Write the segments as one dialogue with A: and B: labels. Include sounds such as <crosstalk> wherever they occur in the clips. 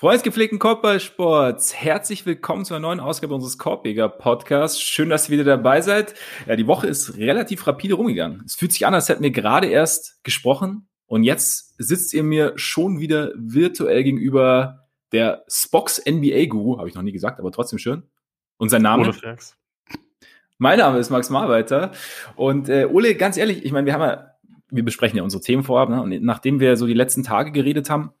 A: Freunde des gepflegten Korbballsports, herzlich willkommen zu einer neuen Ausgabe unseres Korbjäger Podcasts. Schön, dass ihr wieder dabei seid. Ja, die Woche ist relativ rapide rumgegangen. Es fühlt sich an, als hätten wir gerade erst gesprochen und jetzt sitzt ihr mir schon wieder virtuell gegenüber der Spox NBA Guru, habe ich noch nie gesagt, aber trotzdem schön. Und sein Name? Ole Mein Name ist Max Marweiter und äh, Ole, ganz ehrlich, ich meine, wir haben ja, wir besprechen ja unsere Themen vorab, ne? und nachdem wir so die letzten Tage geredet haben,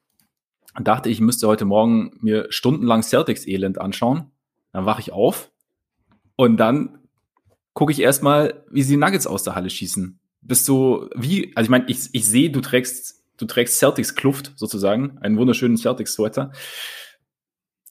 A: dachte ich, müsste heute Morgen mir stundenlang Celtics-Elend anschauen. Dann wache ich auf und dann gucke ich erstmal, wie sie Nuggets aus der Halle schießen. Bist du, wie, also ich meine, ich, ich sehe, du trägst, du trägst Celtics-Kluft sozusagen, einen wunderschönen Celtics-Sweater.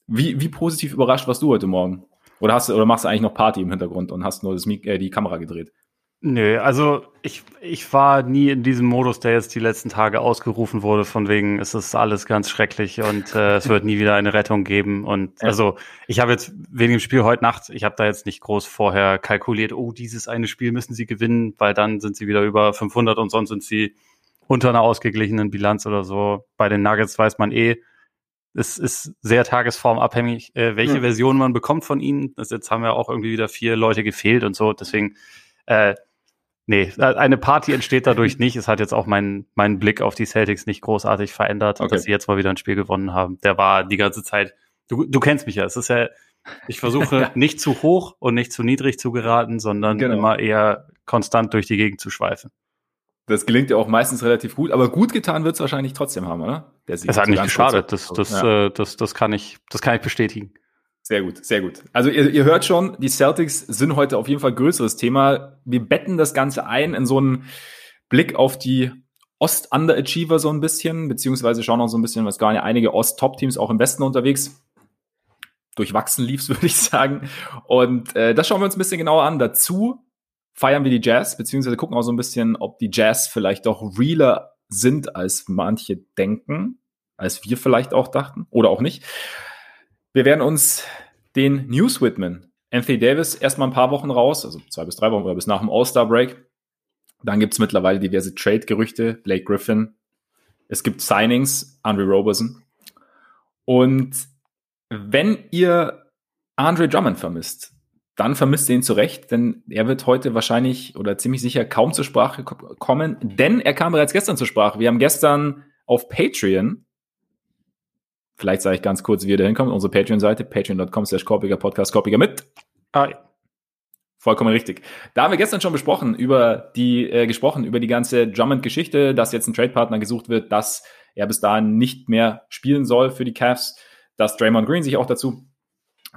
A: Wie, wie positiv überrascht warst du heute Morgen? Oder hast du, oder machst du eigentlich noch Party im Hintergrund und hast nur das, äh, die Kamera gedreht?
B: Nö, also ich, ich war nie in diesem Modus, der jetzt die letzten Tage ausgerufen wurde, von wegen, es ist alles ganz schrecklich und äh, es wird nie wieder eine Rettung geben. Und ja. also ich habe jetzt wegen dem Spiel heute Nacht, ich habe da jetzt nicht groß vorher kalkuliert, oh, dieses eine Spiel müssen sie gewinnen, weil dann sind sie wieder über 500 und sonst sind sie unter einer ausgeglichenen Bilanz oder so. Bei den Nuggets weiß man eh, es ist sehr tagesformabhängig, äh, welche ja. Version man bekommt von ihnen. Das jetzt haben ja auch irgendwie wieder vier Leute gefehlt und so. Deswegen äh, Nee, eine Party entsteht dadurch nicht. Es hat jetzt auch meinen mein Blick auf die Celtics nicht großartig verändert, okay. dass sie jetzt mal wieder ein Spiel gewonnen haben. Der war die ganze Zeit, du, du kennst mich ja, es ist ja, ich versuche <laughs> nicht zu hoch und nicht zu niedrig zu geraten, sondern genau. immer eher konstant durch die Gegend zu schweifen.
A: Das gelingt ja auch meistens relativ gut, aber gut getan wird es wahrscheinlich trotzdem haben, oder?
B: es hat nicht geschadet, das, das, ja. äh, das, das, kann ich, das kann ich bestätigen.
A: Sehr gut, sehr gut. Also ihr, ihr hört schon, die Celtics sind heute auf jeden Fall größeres Thema. Wir betten das Ganze ein in so einen Blick auf die Ost-Underachiever so ein bisschen, beziehungsweise schauen auch so ein bisschen, was gar nicht einige Ost-Top-Teams auch im Westen unterwegs. Durchwachsen lief's, <laughs> würde ich sagen. Und äh, das schauen wir uns ein bisschen genauer an. Dazu feiern wir die Jazz, beziehungsweise gucken auch so ein bisschen, ob die Jazz vielleicht doch realer sind, als manche denken, als wir vielleicht auch dachten oder auch nicht. Wir werden uns den News widmen. Anthony Davis erstmal ein paar Wochen raus, also zwei bis drei Wochen oder bis nach dem All-Star-Break. Dann gibt es mittlerweile diverse Trade-Gerüchte, Blake Griffin. Es gibt Signings, Andre Roberson. Und wenn ihr Andre Drummond vermisst, dann vermisst ihr ihn zurecht, denn er wird heute wahrscheinlich oder ziemlich sicher kaum zur Sprache kommen, denn er kam bereits gestern zur Sprache. Wir haben gestern auf Patreon Vielleicht sage ich ganz kurz, wie ihr da hinkommt. Unsere Patreon-Seite, patreon.com slash Korpiger Podcast, Korpiger mit. Hi. Vollkommen richtig. Da haben wir gestern schon besprochen über die, äh, gesprochen über die ganze Drummond-Geschichte, dass jetzt ein Trade-Partner gesucht wird, dass er bis dahin nicht mehr spielen soll für die Cavs, dass Draymond Green sich auch dazu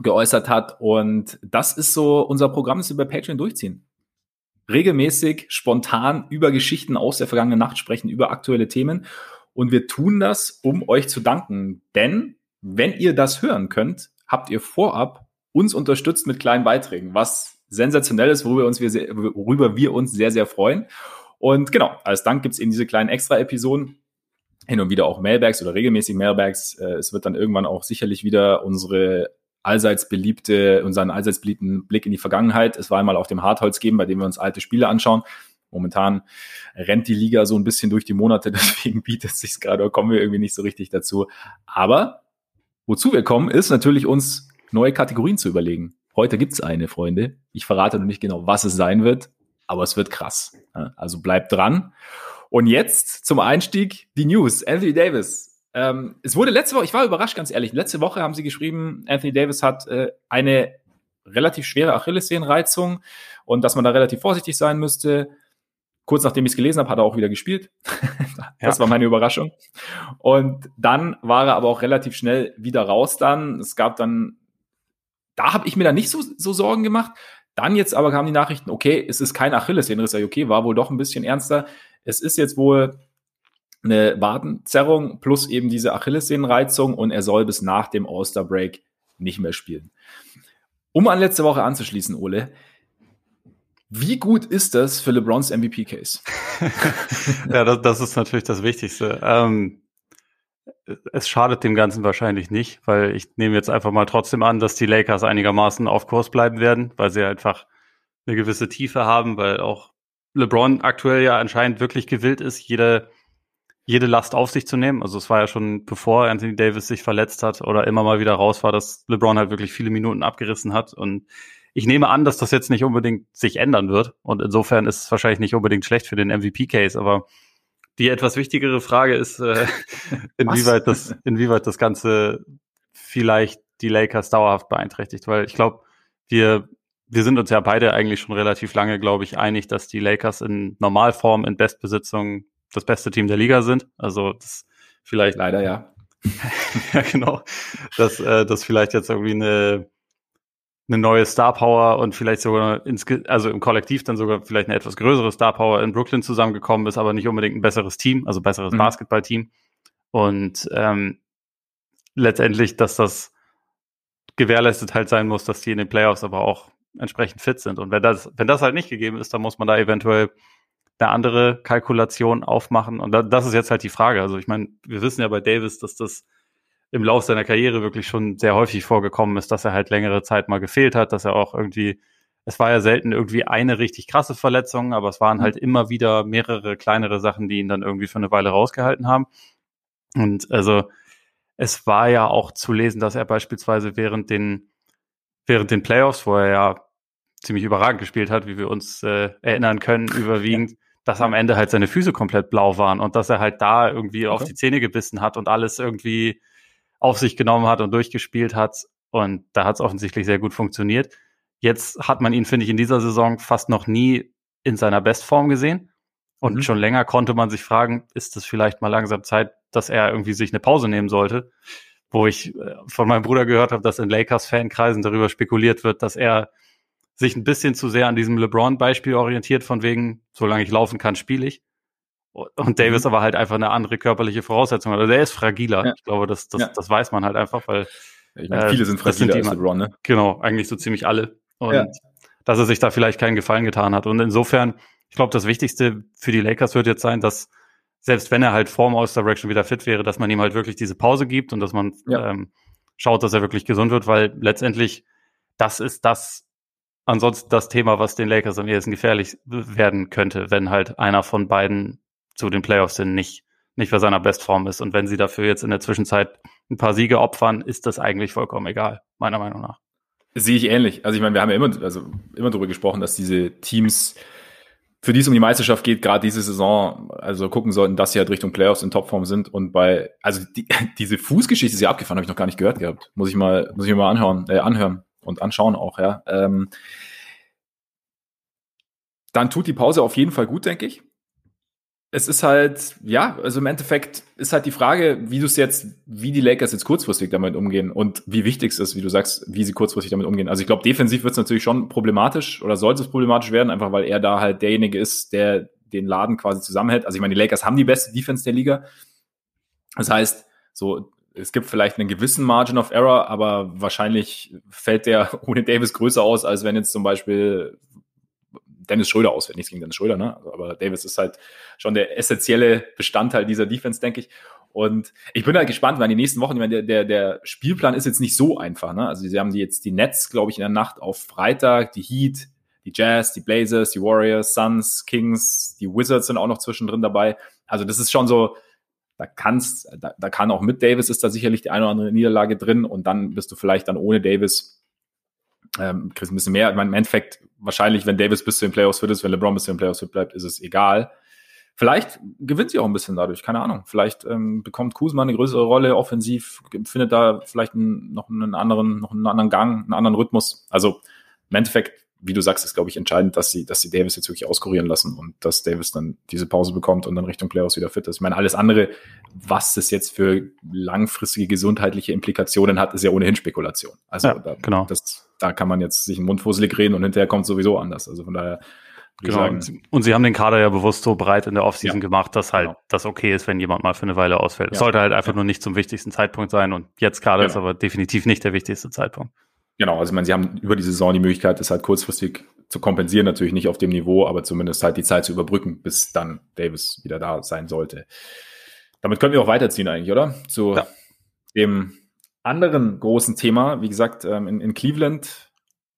A: geäußert hat. Und das ist so unser Programm, das wir bei Patreon durchziehen. Regelmäßig, spontan über Geschichten aus der vergangenen Nacht sprechen, über aktuelle Themen. Und wir tun das, um euch zu danken. Denn wenn ihr das hören könnt, habt ihr vorab uns unterstützt mit kleinen Beiträgen, was sensationell ist, worüber, uns wir sehr, worüber wir uns sehr, sehr freuen. Und genau, als Dank gibt's eben diese kleinen Extra-Episoden. Hin und wieder auch Mailbags oder regelmäßig Mailbags. Äh, es wird dann irgendwann auch sicherlich wieder unsere allseits beliebte, unseren allseits beliebten Blick in die Vergangenheit. Es war einmal auf dem Hartholz geben, bei dem wir uns alte Spiele anschauen. Momentan rennt die Liga so ein bisschen durch die Monate, <laughs> deswegen bietet es sich gerade, kommen wir irgendwie nicht so richtig dazu. Aber wozu wir kommen, ist natürlich uns neue Kategorien zu überlegen. Heute gibt's eine, Freunde. Ich verrate noch nicht genau, was es sein wird, aber es wird krass. Also bleibt dran. Und jetzt zum Einstieg die News. Anthony Davis. Ähm, es wurde letzte Woche, ich war überrascht, ganz ehrlich. Letzte Woche haben sie geschrieben, Anthony Davis hat äh, eine relativ schwere Achillessehnenreizung und dass man da relativ vorsichtig sein müsste. Kurz nachdem ich es gelesen habe, hat er auch wieder gespielt. <laughs> das ja. war meine Überraschung. Und dann war er aber auch relativ schnell wieder raus dann. Es gab dann, da habe ich mir dann nicht so, so Sorgen gemacht. Dann jetzt aber kamen die Nachrichten, okay, es ist kein Achillessehnenriss. Okay, war wohl doch ein bisschen ernster. Es ist jetzt wohl eine Wadenzerrung plus eben diese Achillessehnenreizung und er soll bis nach dem All-Star-Break nicht mehr spielen. Um an letzte Woche anzuschließen, Ole, wie gut ist das für LeBrons MVP-Case? <laughs>
B: ja, das, das, ist natürlich das Wichtigste. Ähm, es schadet dem Ganzen wahrscheinlich nicht, weil ich nehme jetzt einfach mal trotzdem an, dass die Lakers einigermaßen auf Kurs bleiben werden, weil sie einfach eine gewisse Tiefe haben, weil auch LeBron aktuell ja anscheinend wirklich gewillt ist, jede, jede Last auf sich zu nehmen. Also es war ja schon bevor Anthony Davis sich verletzt hat oder immer mal wieder raus war, dass LeBron halt wirklich viele Minuten abgerissen hat. Und ich nehme an, dass das jetzt nicht unbedingt sich ändern wird. Und insofern ist es wahrscheinlich nicht unbedingt schlecht für den MVP-Case. Aber die etwas wichtigere Frage ist, äh, <laughs> inwieweit das, inwieweit das Ganze vielleicht die Lakers dauerhaft beeinträchtigt. Weil ich glaube, wir wir sind uns ja beide eigentlich schon relativ lange, glaube ich, einig, dass die Lakers in Normalform, in Bestbesitzung das beste Team der Liga sind. Also das vielleicht.
A: Leider ja. <laughs>
B: ja, genau. Dass äh, das vielleicht jetzt irgendwie eine, eine neue Star Power und vielleicht sogar ins, also im Kollektiv dann sogar vielleicht eine etwas größere Star Power in Brooklyn zusammengekommen ist, aber nicht unbedingt ein besseres Team, also besseres mhm. Basketballteam. Und ähm, letztendlich, dass das gewährleistet halt sein muss, dass die in den Playoffs aber auch entsprechend fit sind. Und wenn das, wenn das halt nicht gegeben ist, dann muss man da eventuell eine andere Kalkulation aufmachen. Und da, das ist jetzt halt die Frage. Also ich meine, wir wissen ja bei Davis, dass das im Lauf seiner Karriere wirklich schon sehr häufig vorgekommen ist, dass er halt längere Zeit mal gefehlt hat, dass er auch irgendwie, es war ja selten irgendwie eine richtig krasse Verletzung, aber es waren mhm. halt immer wieder mehrere kleinere Sachen, die ihn dann irgendwie für eine Weile rausgehalten haben. Und also es war ja auch zu lesen, dass er beispielsweise während den während den Playoffs, wo er ja ziemlich überragend gespielt hat, wie wir uns äh, erinnern können, <laughs> überwiegend, ja. dass am Ende halt seine Füße komplett blau waren und dass er halt da irgendwie okay. auf die Zähne gebissen hat und alles irgendwie auf sich genommen hat und durchgespielt hat. Und da hat es offensichtlich sehr gut funktioniert. Jetzt hat man ihn, finde ich, in dieser Saison fast noch nie in seiner Bestform gesehen. Und mhm. schon länger konnte man sich fragen, ist es vielleicht mal langsam Zeit, dass er irgendwie sich eine Pause nehmen sollte? wo ich äh, von meinem Bruder gehört habe, dass in Lakers-Fankreisen darüber spekuliert wird, dass er sich ein bisschen zu sehr an diesem LeBron-Beispiel orientiert, von wegen, solange ich laufen kann, spiele ich. Und Davis mhm. aber halt einfach eine andere körperliche Voraussetzung hat. Also der ist fragiler. Ja. Ich glaube, das, das, ja. das weiß man halt einfach, weil
A: ich meine, viele äh, sind fragiler sind als LeBron, ne?
B: Genau, eigentlich so ziemlich alle. Und ja. dass er sich da vielleicht keinen Gefallen getan hat. Und insofern, ich glaube, das Wichtigste für die Lakers wird jetzt sein, dass selbst wenn er halt vorm All-Star-Break wieder fit wäre, dass man ihm halt wirklich diese Pause gibt und dass man ähm, schaut, dass er wirklich gesund wird, weil letztendlich das ist das ansonsten das Thema, was den Lakers am ehesten gefährlich werden könnte, wenn halt einer von beiden zu den Playoffs sind, nicht, nicht bei seiner Bestform ist. Und wenn sie dafür jetzt in der Zwischenzeit ein paar Siege opfern, ist das eigentlich vollkommen egal, meiner Meinung nach.
A: Sehe ich ähnlich. Also ich meine, wir haben ja immer, also immer darüber gesprochen, dass diese Teams für die es um die Meisterschaft geht, gerade diese Saison, also gucken sollten, dass sie halt Richtung Playoffs in Topform sind und bei, also die, <laughs> diese Fußgeschichte, die sie abgefahren, habe ich noch gar nicht gehört gehabt. Muss ich mal, muss ich mir mal anhören, äh, anhören und anschauen auch, ja. Ähm, dann tut die Pause auf jeden Fall gut, denke ich es ist halt, ja, also im Endeffekt ist halt die Frage, wie du es jetzt, wie die Lakers jetzt kurzfristig damit umgehen und wie wichtig es ist, wie du sagst, wie sie kurzfristig damit umgehen. Also ich glaube, defensiv wird es natürlich schon problematisch oder sollte es problematisch werden, einfach weil er da halt derjenige ist, der den Laden quasi zusammenhält. Also ich meine, die Lakers haben die beste Defense der Liga. Das heißt, so, es gibt vielleicht einen gewissen Margin of Error, aber wahrscheinlich fällt der <laughs> ohne Davis größer aus, als wenn jetzt zum Beispiel Dennis Schröder ausfällt. Nichts gegen Dennis Schröder, ne? Also, aber Davis ist halt schon der essentielle Bestandteil dieser Defense, denke ich. Und ich bin halt gespannt, weil die nächsten Wochen, ich meine, der, der, der Spielplan ist jetzt nicht so einfach. Ne? Also sie haben die jetzt die Nets, glaube ich, in der Nacht auf Freitag, die Heat, die Jazz, die Blazers, die Warriors, Suns, Kings, die Wizards sind auch noch zwischendrin dabei. Also das ist schon so, da kannst, da, da kann auch mit Davis ist da sicherlich die eine oder andere Niederlage drin und dann bist du vielleicht dann ohne Davis ähm, kriegst ein bisschen mehr. Ich meine, im Endeffekt, wahrscheinlich, wenn Davis bis zu den Playoffs fit ist, wenn LeBron bis zu den Playoffs fit bleibt, ist es egal. Vielleicht gewinnt sie auch ein bisschen dadurch, keine Ahnung. Vielleicht ähm, bekommt Kuzma eine größere Rolle offensiv, findet da vielleicht einen, noch einen anderen, noch einen anderen Gang, einen anderen Rhythmus. Also im Endeffekt wie du sagst, ist, glaube ich, entscheidend, dass sie, dass sie Davis jetzt wirklich auskurieren lassen und dass Davis dann diese Pause bekommt und dann Richtung Playoffs wieder fit ist. Ich meine, alles andere, was das jetzt für langfristige gesundheitliche Implikationen hat, ist ja ohnehin Spekulation. Also ja, da,
B: genau.
A: das, da kann man jetzt sich einen Mund fusselig reden und hinterher kommt sowieso anders. Also von daher.
B: Genau. Sagen, und sie haben den Kader ja bewusst so breit in der Offseason ja, gemacht, dass halt genau. das okay ist, wenn jemand mal für eine Weile ausfällt. Es ja, sollte halt einfach nur nicht zum wichtigsten Zeitpunkt sein und jetzt gerade genau. ist aber definitiv nicht der wichtigste Zeitpunkt.
A: Genau, also ich meine, sie haben über die Saison die Möglichkeit, das halt kurzfristig zu kompensieren, natürlich nicht auf dem Niveau, aber zumindest halt die Zeit zu überbrücken, bis dann Davis wieder da sein sollte. Damit können wir auch weiterziehen eigentlich, oder? Zu ja. dem anderen großen Thema, wie gesagt, ähm, in, in Cleveland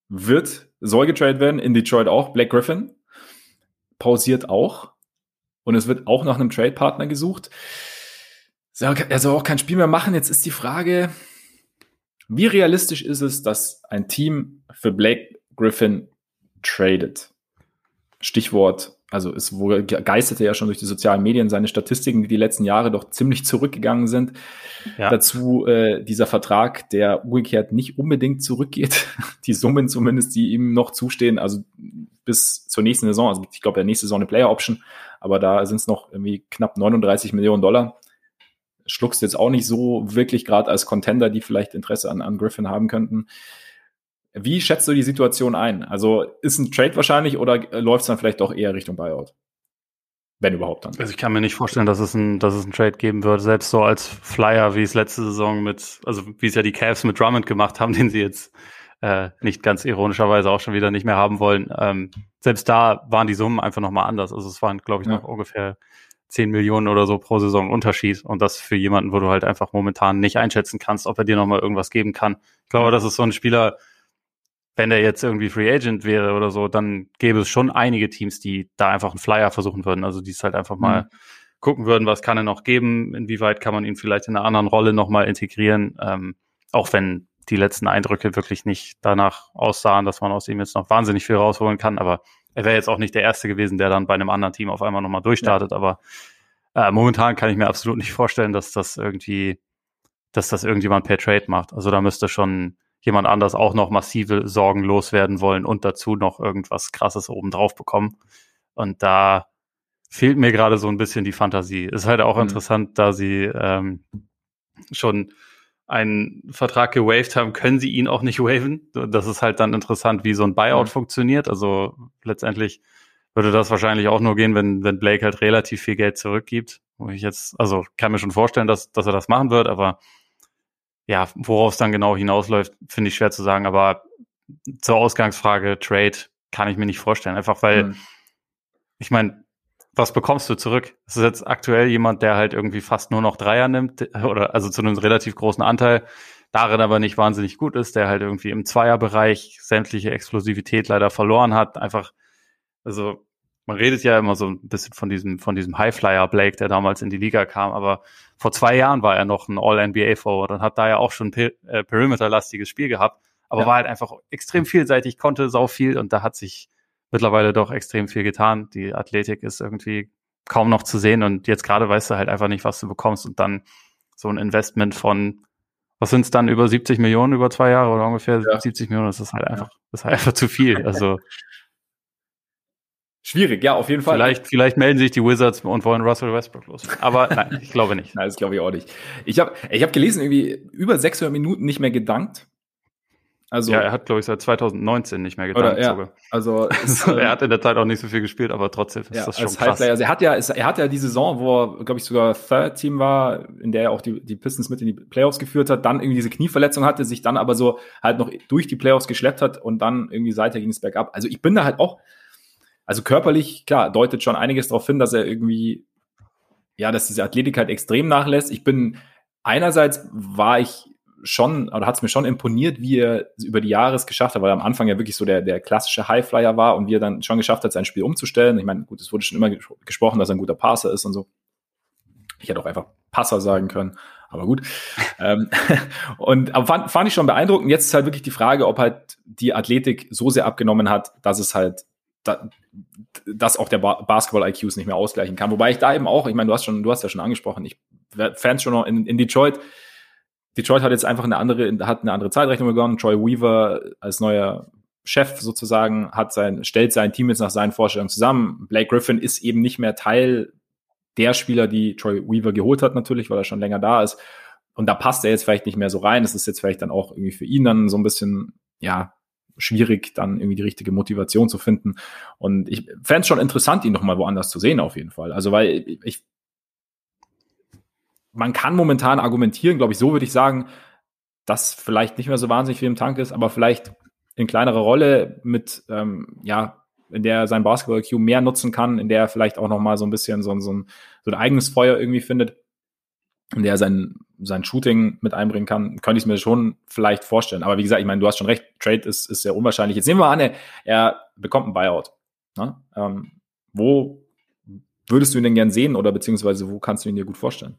A: wird, soll getradet werden, in Detroit auch, Black Griffin pausiert auch. und es wird auch nach einem Trade-Partner gesucht. Er soll auch kein Spiel mehr machen. Jetzt ist die Frage, wie realistisch ist es, dass ein Team für Blake Griffin tradet? Stichwort, also es geisterte ja schon durch die sozialen Medien seine Statistiken, die die letzten Jahre doch ziemlich zurückgegangen sind. Ja. Dazu äh, dieser Vertrag, der umgekehrt nicht unbedingt zurückgeht. <laughs> Die Summen zumindest, die ihm noch zustehen, also bis zur nächsten Saison. Also ich glaube, der nächste Saison eine Player Option, aber da sind es noch irgendwie knapp 39 Millionen Dollar schluckst jetzt auch nicht so wirklich gerade als Contender, die vielleicht Interesse an, an Griffin haben könnten. Wie schätzt du die Situation ein? Also ist ein Trade wahrscheinlich oder läuft es dann vielleicht doch eher Richtung Buyout? Wenn überhaupt dann.
B: Also ich kann mir nicht vorstellen, dass es ein, dass es ein Trade geben wird, selbst so als Flyer, wie es letzte Saison mit, also wie es ja die Cavs mit Drummond gemacht haben, <laughs> den sie jetzt äh, nicht ganz ironischerweise auch schon wieder nicht mehr haben wollen. Ähm, selbst da waren die Summen einfach nochmal anders. Also es waren, glaube ich, ja. noch ungefähr 10 Millionen oder so pro Saison Unterschied. Und das für jemanden, wo du halt einfach momentan nicht einschätzen kannst, ob er dir nochmal irgendwas geben kann. Ich glaube, das ist so ein Spieler, wenn der jetzt irgendwie Free Agent wäre oder so, dann gäbe es schon einige Teams, die da einfach einen Flyer versuchen würden. Also die es halt einfach mal mhm. gucken würden, was kann er noch geben, inwieweit kann man ihn vielleicht in einer anderen Rolle nochmal integrieren. Ähm, auch wenn die letzten Eindrücke wirklich nicht danach aussahen, dass man aus ihm jetzt noch wahnsinnig viel rausholen kann. Aber er wäre jetzt auch nicht der Erste gewesen, der dann bei einem anderen Team auf einmal nochmal durchstartet, ja. aber äh, momentan kann ich mir absolut nicht vorstellen, dass das irgendwie, dass das irgendjemand per Trade macht. Also da müsste schon jemand anders auch noch massive Sorgen loswerden wollen und dazu noch irgendwas krasses obendrauf bekommen. Und da fehlt mir gerade so ein bisschen die Fantasie. Ist halt auch mhm. interessant, da sie ähm, schon einen Vertrag gewaved haben, können sie ihn auch nicht waven. Das ist halt dann interessant, wie so ein Buyout mhm. funktioniert. Also letztendlich würde das wahrscheinlich auch nur gehen, wenn, wenn Blake halt relativ viel Geld zurückgibt. Wo ich jetzt, also kann mir schon vorstellen, dass, dass er das machen wird, aber ja, worauf es dann genau hinausläuft, finde ich schwer zu sagen. Aber zur Ausgangsfrage Trade kann ich mir nicht vorstellen. Einfach weil, mhm. ich meine, was bekommst du zurück? Das ist jetzt aktuell jemand, der halt irgendwie fast nur noch Dreier nimmt, oder also zu einem relativ großen Anteil, darin aber nicht wahnsinnig gut ist, der halt irgendwie im Zweierbereich sämtliche Explosivität leider verloren hat. Einfach, also man redet ja immer so ein bisschen von diesem, von diesem Highflyer Blake, der damals in die Liga kam, aber vor zwei Jahren war er noch ein All-NBA-Forward und hat da ja auch schon per äh, Perimeter-lastiges Spiel gehabt, aber ja. war halt einfach extrem vielseitig, konnte sau viel und da hat sich mittlerweile doch extrem viel getan. Die Athletik ist irgendwie kaum noch zu sehen und jetzt gerade weißt du halt einfach nicht, was du bekommst und dann so ein Investment von, was sind es dann, über 70 Millionen über zwei Jahre oder ungefähr ja. 70 Millionen, das ist halt einfach, das ist halt einfach zu viel. Also <laughs>
A: Schwierig, ja, auf jeden Fall.
B: Vielleicht, vielleicht melden sich die Wizards und wollen Russell Westbrook los. Aber <laughs> nein, ich glaube nicht.
A: nein, das glaube ich auch nicht. Ich habe ich hab gelesen, irgendwie über 600 Minuten nicht mehr gedankt.
B: Also, ja, er hat, glaube ich, seit 2019 nicht mehr getan.
A: Ja, also, <laughs>
B: also er hat in der Zeit auch nicht so viel gespielt, aber trotzdem ist ja, das schon krass.
A: Also er hat ja, er hat ja die Saison, wo er, glaube ich, sogar Third Team war, in der er auch die, die Pistons mit in die Playoffs geführt hat, dann irgendwie diese Knieverletzung hatte, sich dann aber so halt noch durch die Playoffs geschleppt hat und dann irgendwie seither ging es bergab. Also ich bin da halt auch, also körperlich, klar, deutet schon einiges darauf hin, dass er irgendwie, ja, dass diese Athletik halt extrem nachlässt. Ich bin, einerseits war ich schon, oder hat es mir schon imponiert, wie er über die Jahre es geschafft hat, weil er am Anfang ja wirklich so der, der klassische Highflyer war und wie er dann schon geschafft hat, sein Spiel umzustellen. Ich meine, gut, es wurde schon immer gesprochen, dass er ein guter Passer ist und so. Ich hätte auch einfach Passer sagen können, aber gut. <laughs> ähm, <laughs> und aber fand, fand ich schon beeindruckend. Jetzt ist halt wirklich die Frage, ob halt die Athletik so sehr abgenommen hat, dass es halt da, dass auch der Basketball-IQ es nicht mehr ausgleichen kann. Wobei ich da eben auch, ich meine, du hast schon, du hast ja schon angesprochen, ich Fans schon noch in, in Detroit, Detroit hat jetzt einfach eine andere, hat eine andere Zeitrechnung begonnen. Troy Weaver als neuer Chef sozusagen hat sein, stellt sein Team jetzt nach seinen Vorstellungen zusammen. Blake Griffin ist eben nicht mehr Teil der Spieler, die Troy Weaver geholt hat, natürlich, weil er schon länger da ist. Und da passt er jetzt vielleicht nicht mehr so rein. Das ist jetzt vielleicht dann auch irgendwie für ihn dann so ein bisschen, ja, schwierig, dann irgendwie die richtige Motivation zu finden. Und ich fände es schon interessant, ihn noch mal woanders zu sehen, auf jeden Fall. Also, weil ich man kann momentan argumentieren, glaube ich, so würde ich sagen, dass vielleicht nicht mehr so wahnsinnig viel im Tank ist, aber vielleicht in kleinerer Rolle mit, ähm, ja, in der er sein Basketball-Q mehr nutzen kann, in der er vielleicht auch noch mal so ein bisschen so, so, ein, so ein eigenes Feuer irgendwie findet, in der er sein, sein Shooting mit einbringen kann, könnte ich es mir schon vielleicht vorstellen. Aber wie gesagt, ich meine, du hast schon recht, Trade ist, ist sehr unwahrscheinlich. Jetzt nehmen wir an, er, er bekommt ein Buyout. Ne? Ähm, wo würdest du ihn denn gern sehen oder beziehungsweise wo kannst du ihn dir gut vorstellen?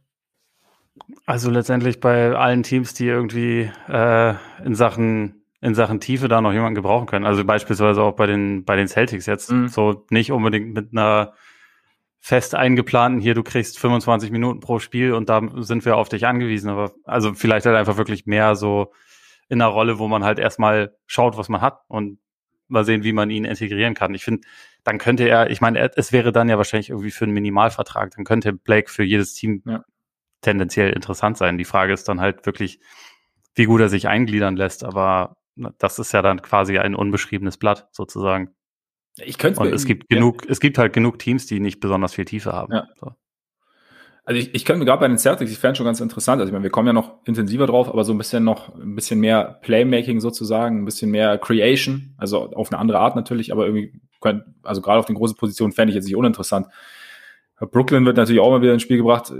B: Also letztendlich bei allen Teams, die irgendwie äh, in Sachen in Sachen Tiefe da noch jemanden gebrauchen können. Also beispielsweise auch bei den bei den Celtics jetzt mhm. so nicht unbedingt mit einer fest eingeplanten hier, du kriegst 25 Minuten pro Spiel und da sind wir auf dich angewiesen. Aber also vielleicht halt einfach wirklich mehr so in einer Rolle, wo man halt erstmal schaut, was man hat und mal sehen, wie man ihn integrieren kann. Ich finde, dann könnte er, ich meine, es wäre dann ja wahrscheinlich irgendwie für einen Minimalvertrag, dann könnte Blake für jedes Team ja. Tendenziell interessant sein. Die Frage ist dann halt wirklich, wie gut er sich eingliedern lässt, aber das ist ja dann quasi ein unbeschriebenes Blatt sozusagen. Ich könnte Und es gibt genug, es gibt halt genug Teams, die nicht besonders viel Tiefe haben. Ja. So.
A: Also ich, ich könnte mir gerade bei den Celtics, ich fände schon ganz interessant. Also ich meine, wir kommen ja noch intensiver drauf, aber so ein bisschen noch ein bisschen mehr Playmaking sozusagen, ein bisschen mehr Creation, also auf eine andere Art natürlich, aber irgendwie könnt, also gerade auf den großen Positionen fände ich jetzt nicht uninteressant. Brooklyn wird natürlich auch mal wieder ins Spiel gebracht.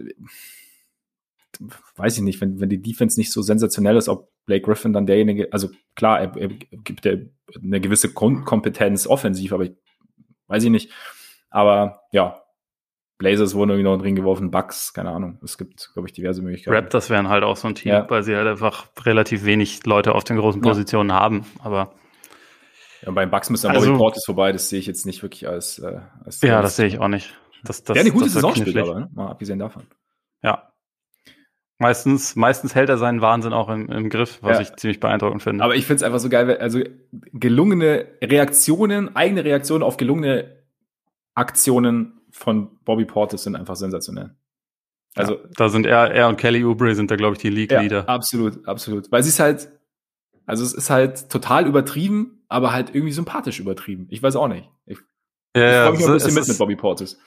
A: Weiß ich nicht, wenn, wenn die Defense nicht so sensationell ist, ob Blake Griffin dann derjenige, also klar, er, er gibt ja eine gewisse Kompetenz offensiv, aber ich weiß ich nicht. Aber ja, Blazers wurden irgendwie noch drin geworfen, Bucks, keine Ahnung. Es gibt, glaube ich, diverse Möglichkeiten.
B: Raptors wären halt auch so ein Team, ja. weil sie halt einfach relativ wenig Leute auf den großen Positionen ja. haben, aber.
A: Ja, beim Bucks müsste dann also, Bobby Portis vorbei, das sehe ich jetzt nicht wirklich als. Äh, als
B: ja, das sehe ich auch nicht.
A: Das, das, Der eine gute Saison spielt, aber, ne? mal abgesehen davon.
B: Ja. Meistens, meistens hält er seinen Wahnsinn auch im, im Griff, was ja. ich ziemlich beeindruckend finde.
A: Aber ich finde es einfach so geil, also gelungene Reaktionen, eigene Reaktionen auf gelungene Aktionen von Bobby Portis sind einfach sensationell.
B: Also, ja, da sind er, er und Kelly Oubre sind da, glaube ich, die League-Leader.
A: Ja, absolut, absolut. Weil sie ist halt, also es ist halt total übertrieben, aber halt irgendwie sympathisch übertrieben. Ich weiß auch nicht. Ich,
B: ja, ich freue mich
A: ja, ein bisschen mit mit Bobby Portis.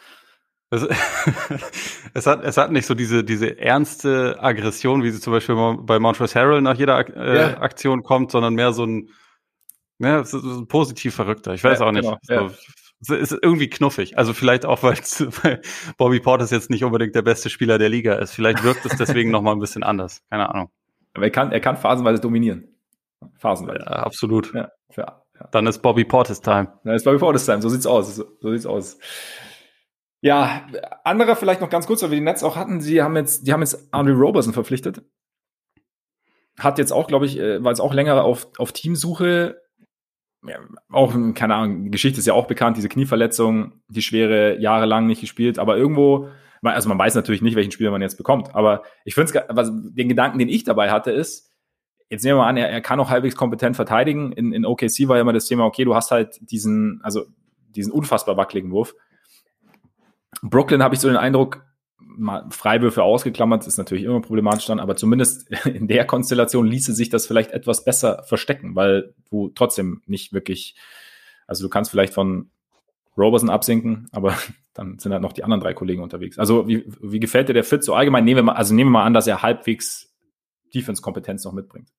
B: Es, <laughs> es, hat, es hat nicht so diese, diese ernste Aggression, wie sie zum Beispiel bei Montrezl Harrell nach jeder äh, ja. Aktion kommt, sondern mehr so ein, ja, so ein positiv Verrückter. Ich weiß ja, auch nicht. Genau, so, ist irgendwie knuffig. Also vielleicht auch, <laughs> weil Bobby Portis jetzt nicht unbedingt der beste Spieler der Liga ist. Vielleicht wirkt es deswegen noch mal ein bisschen anders. Keine Ahnung.
A: Aber er kann, er kann phasenweise dominieren.
B: Phasenweise. Ja, absolut. Ja, ja, ja. Dann ist Bobby Portis Time.
A: Dann ist Bobby Portis Time. So sieht's aus. So, so sieht's aus. Ja, andere vielleicht noch ganz kurz, weil wir die Netz auch hatten. Sie haben jetzt, die haben jetzt Andre Roberson verpflichtet. Hat jetzt auch, glaube ich, äh, war jetzt auch länger auf, auf Teamsuche ja, auch, keine Ahnung, Geschichte ist ja auch bekannt, diese Knieverletzung, die schwere, jahrelang nicht gespielt, aber irgendwo, also man weiß natürlich nicht, welchen Spieler man jetzt bekommt, aber ich finde es, den Gedanken, den ich dabei hatte, ist, jetzt nehmen wir mal an, er, er kann auch halbwegs kompetent verteidigen. In, in OKC war ja immer das Thema, okay, du hast halt diesen, also diesen unfassbar wackeligen Wurf. Brooklyn habe ich so den Eindruck, mal Freiwürfe ausgeklammert, ist natürlich immer problematisch dann, aber zumindest <laughs> in der Konstellation ließe sich das vielleicht etwas besser verstecken, weil du trotzdem nicht wirklich, also du kannst vielleicht von Roberson absinken, aber <laughs> dann sind halt noch die anderen drei Kollegen unterwegs. Also wie, wie gefällt dir der Fit so allgemein? Nehmen wir mal, also nehmen wir mal an, dass er halbwegs Defense-Kompetenz noch mitbringt.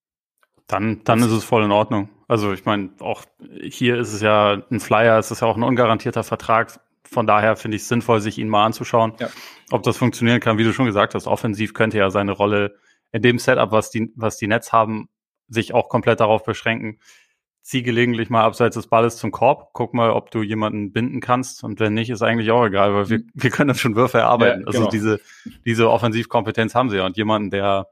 B: Dann, dann ist es voll in Ordnung. Also ich meine, auch hier ist es ja ein Flyer, es ist ja auch ein ungarantierter Vertrag von daher finde ich es sinnvoll, sich ihn mal anzuschauen, ja. ob das funktionieren kann. Wie du schon gesagt hast, offensiv könnte ja seine Rolle in dem Setup, was die, was die Nets haben, sich auch komplett darauf beschränken. Zieh gelegentlich mal abseits des Balles zum Korb, guck mal, ob du jemanden binden kannst. Und wenn nicht, ist eigentlich auch egal, weil wir, mhm. wir können dann schon Würfe erarbeiten. Ja, also genau. Also diese, diese Offensivkompetenz haben sie ja. Und jemanden, der,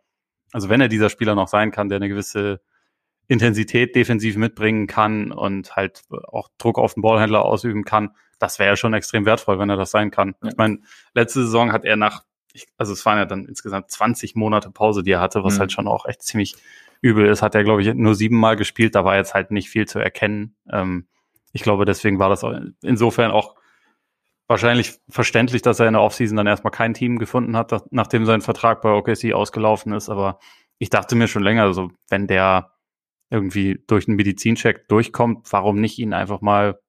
B: also wenn er dieser Spieler noch sein kann, der eine gewisse Intensität defensiv mitbringen kann und halt auch Druck auf den Ballhändler ausüben kann, das wäre ja schon extrem wertvoll, wenn er das sein kann. Ja. Ich meine, letzte Saison hat er nach, also es waren ja dann insgesamt 20 Monate Pause, die er hatte, was mhm. halt schon auch echt ziemlich übel ist. Hat er, glaube ich, nur siebenmal gespielt, da war jetzt halt nicht viel zu erkennen. Ähm, ich glaube, deswegen war das insofern auch wahrscheinlich verständlich, dass er in der Offseason dann erstmal kein Team gefunden hat, nachdem sein Vertrag bei OKC ausgelaufen ist. Aber ich dachte mir schon länger, also wenn der irgendwie durch einen Medizincheck durchkommt, warum nicht ihn einfach mal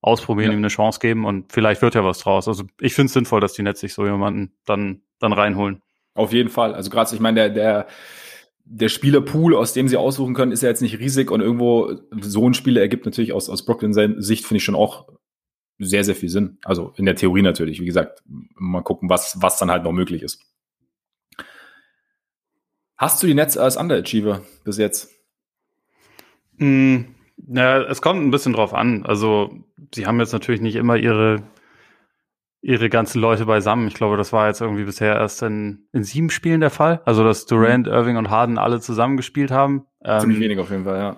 B: ausprobieren, ja. ihm eine Chance geben und vielleicht wird ja was draus. Also ich finde es sinnvoll, dass die Netz sich so jemanden dann, dann reinholen.
A: Auf jeden Fall. Also gerade, ich meine, der, der, der Spielerpool, aus dem sie aussuchen können, ist ja jetzt nicht riesig und irgendwo so ein Spieler ergibt natürlich aus, aus Brooklyn Sicht, finde ich schon auch sehr, sehr viel Sinn. Also in der Theorie natürlich. Wie gesagt, mal gucken, was, was dann halt noch möglich ist. Hast du die Netz als Underachiever bis jetzt?
B: Mm, ja, es kommt ein bisschen drauf an. Also, sie haben jetzt natürlich nicht immer ihre, ihre ganzen Leute beisammen. Ich glaube, das war jetzt irgendwie bisher erst in, in sieben Spielen der Fall. Also, dass Durant, mhm. Irving und Harden alle zusammengespielt haben.
A: Ziemlich ähm, wenig auf jeden Fall, ja.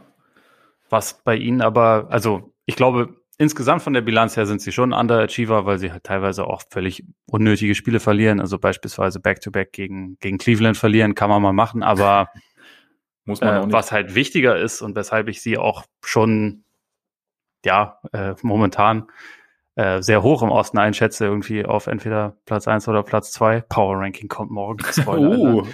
B: Was bei ihnen aber, also ich glaube, insgesamt von der Bilanz her sind sie schon Underachiever, weil sie halt teilweise auch völlig unnötige Spiele verlieren. Also beispielsweise Back-to-Back -back gegen, gegen Cleveland verlieren, kann man mal machen, aber <laughs> Muss man äh, auch nicht. was halt wichtiger ist und weshalb ich sie auch schon ja, äh, momentan äh, sehr hoch im Osten einschätze, irgendwie auf entweder Platz eins oder Platz zwei. Power Ranking kommt morgen. <laughs> Spoiler, uh,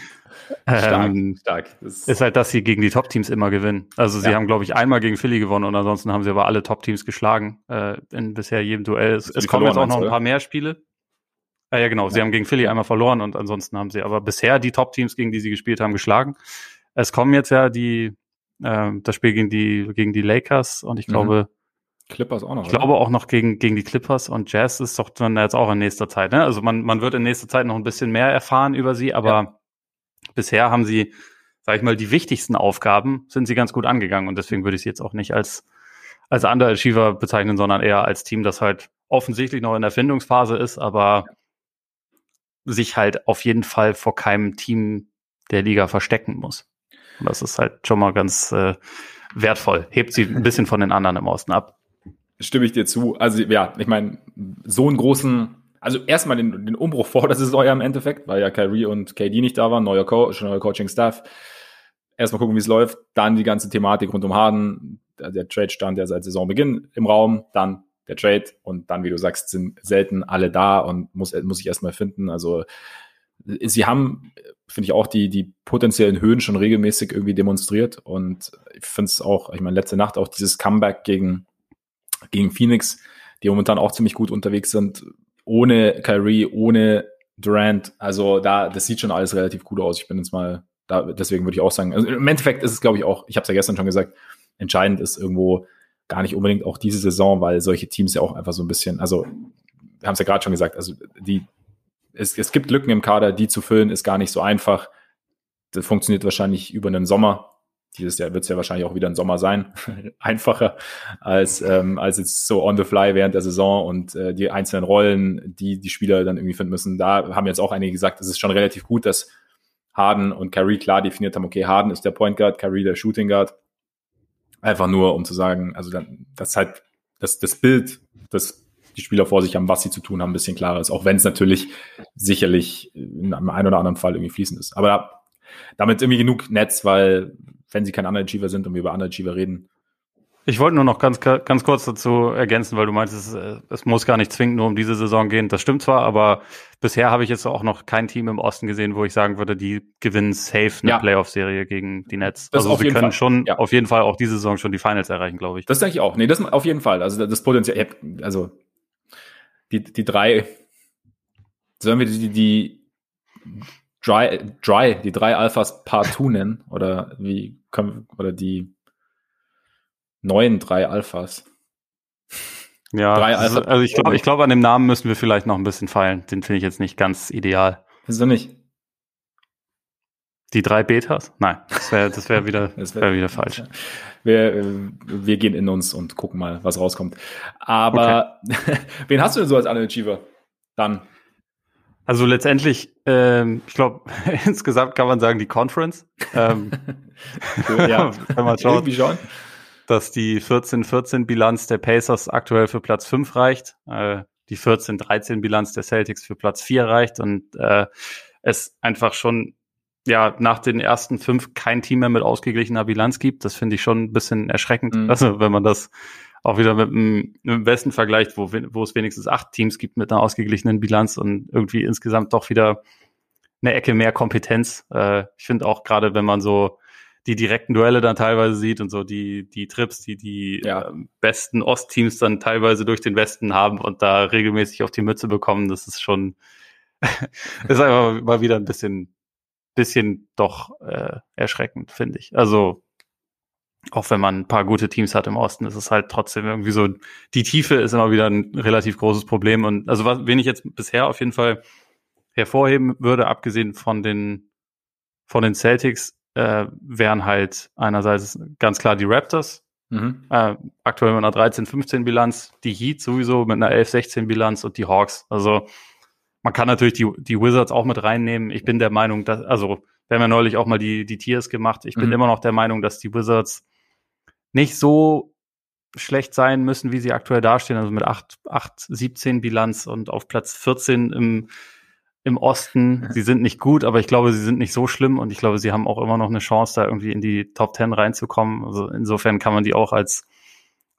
B: stark, ähm, stark. Ist halt, dass sie gegen die Top-Teams immer gewinnen. Also sie ja. haben, glaube ich, einmal gegen Philly gewonnen und ansonsten haben sie aber alle Top-Teams geschlagen äh, in bisher jedem Duell. Es, es kommen jetzt auch noch ein paar mehr Spiele. Ah, ja, genau. Sie ja. haben gegen Philly einmal verloren und ansonsten haben sie aber bisher die Top-Teams, gegen die sie gespielt haben, geschlagen. Es kommen jetzt ja die, äh, das Spiel gegen die, gegen die Lakers und ich mhm. glaube,
A: Clippers auch noch.
B: Ich oder? glaube auch noch gegen, gegen die Clippers und Jazz ist doch dann jetzt auch in nächster Zeit. Ne? Also man, man wird in nächster Zeit noch ein bisschen mehr erfahren über sie, aber ja. bisher haben sie, sag ich mal, die wichtigsten Aufgaben sind sie ganz gut angegangen und deswegen würde ich sie jetzt auch nicht als, als Underachiever bezeichnen, sondern eher als Team, das halt offensichtlich noch in der Findungsphase ist, aber sich halt auf jeden Fall vor keinem Team der Liga verstecken muss. Das ist halt schon mal ganz äh, wertvoll. Hebt sie ein bisschen von den anderen im Osten ab
A: stimme ich dir zu. Also ja, ich meine, so einen großen, also erstmal den, den Umbruch vor der Saison ja im Endeffekt, weil ja Kyrie und KD nicht da waren, neuer Coach, neuer Coaching-Staff. Erstmal gucken, wie es läuft. Dann die ganze Thematik rund um Harden. Der Trade stand ja seit Saisonbeginn im Raum. Dann der Trade und dann, wie du sagst, sind selten alle da und muss, muss ich erstmal finden. Also sie haben, finde ich, auch die, die potenziellen Höhen schon regelmäßig irgendwie demonstriert und ich finde es auch, ich meine, letzte Nacht auch dieses Comeback gegen gegen Phoenix, die momentan auch ziemlich gut unterwegs sind, ohne Kyrie, ohne Durant. Also da, das sieht schon alles relativ gut aus. Ich bin jetzt mal, da, deswegen würde ich auch sagen, also im Endeffekt ist es, glaube ich, auch, ich habe es ja gestern schon gesagt, entscheidend ist irgendwo gar nicht unbedingt auch diese Saison, weil solche Teams ja auch einfach so ein bisschen, also wir haben es ja gerade schon gesagt, also die, es, es gibt Lücken im Kader, die zu füllen, ist gar nicht so einfach. Das funktioniert wahrscheinlich über einen Sommer dieses Jahr wird es ja wahrscheinlich auch wieder ein Sommer sein, <laughs> einfacher als, ähm, als jetzt so on the fly während der Saison und äh, die einzelnen Rollen, die die Spieler dann irgendwie finden müssen. Da haben jetzt auch einige gesagt, es ist schon relativ gut, dass Harden und Kyrie klar definiert haben, okay, Harden ist der Point Guard, Kyrie der Shooting Guard. Einfach nur, um zu sagen, also dann, das halt, das, das Bild, das die Spieler vor sich haben, was sie zu tun haben, ein bisschen klarer ist, auch wenn es natürlich sicherlich in einem einen oder anderen Fall irgendwie fließend ist. Aber damit irgendwie genug Netz, weil wenn sie kein Underachiever sind und wir über Underachiever reden.
B: Ich wollte nur noch ganz, ganz kurz dazu ergänzen, weil du meinst, es, es muss gar nicht zwingend nur um diese Saison gehen. Das stimmt zwar, aber bisher habe ich jetzt auch noch kein Team im Osten gesehen, wo ich sagen würde, die gewinnen safe eine ja. Playoff-Serie gegen die Nets. Das also sie können Fall. schon ja. auf jeden Fall auch diese Saison schon die Finals erreichen, glaube ich.
A: Das denke ich auch. Nee, das auf jeden Fall. Also das Potenzial, also die, die drei, sollen wir die, die Dry, Dry, die drei Alphas Part 2 nennen? Oder wie können, oder die neuen drei Alphas?
B: Ja, drei Alpha also ich glaube, ich glaube, an dem Namen müssen wir vielleicht noch ein bisschen feilen. Den finde ich jetzt nicht ganz ideal.
A: Wieso nicht?
B: Die drei Betas? Nein, das wäre das wär wieder, das wär, wär wieder <laughs> falsch.
A: Wir, wir gehen in uns und gucken mal, was rauskommt. Aber okay. <laughs> wen hast du denn so als Underachiever? Dann.
B: Also letztendlich, ähm, ich glaube, <laughs> insgesamt kann man sagen, die Conference. Ähm, ja, wenn man schaut, dass die 14-14-Bilanz der Pacers aktuell für Platz 5 reicht, äh, die 14-13-Bilanz der Celtics für Platz 4 reicht und äh, es einfach schon ja nach den ersten fünf kein Team mehr mit ausgeglichener Bilanz gibt. Das finde ich schon ein bisschen erschreckend. Mhm. Also wenn man das auch wieder mit dem, mit dem Westen vergleicht, wo, wo es wenigstens acht Teams gibt mit einer ausgeglichenen Bilanz und irgendwie insgesamt doch wieder eine Ecke mehr Kompetenz. Äh, ich finde auch gerade, wenn man so die direkten Duelle dann teilweise sieht und so die, die Trips, die die ja. äh, besten Ostteams dann teilweise durch den Westen haben und da regelmäßig auf die Mütze bekommen, das ist schon, <laughs> ist einfach mal wieder ein bisschen, bisschen doch äh, erschreckend, finde ich. Also auch wenn man ein paar gute Teams hat im Osten, ist es halt trotzdem irgendwie so, die Tiefe ist immer wieder ein relativ großes Problem. Und also was, wen ich jetzt bisher auf jeden Fall hervorheben würde, abgesehen von den, von den Celtics, äh, wären halt einerseits ganz klar die Raptors, Mhm. Äh, aktuell mit einer 13-15 Bilanz, die Heat sowieso mit einer 11-16 Bilanz und die Hawks. Also man kann natürlich die, die Wizards auch mit reinnehmen. Ich bin der Meinung, dass, also wir haben ja neulich auch mal die, die Tiers gemacht. Ich bin mhm. immer noch der Meinung, dass die Wizards nicht so schlecht sein müssen, wie sie aktuell dastehen. Also mit 8, 8 17 Bilanz und auf Platz 14 im, im Osten. Sie sind nicht gut, aber ich glaube, sie sind nicht so schlimm und ich glaube, sie haben auch immer noch eine Chance, da irgendwie in die Top 10 reinzukommen. Also insofern kann man die auch als,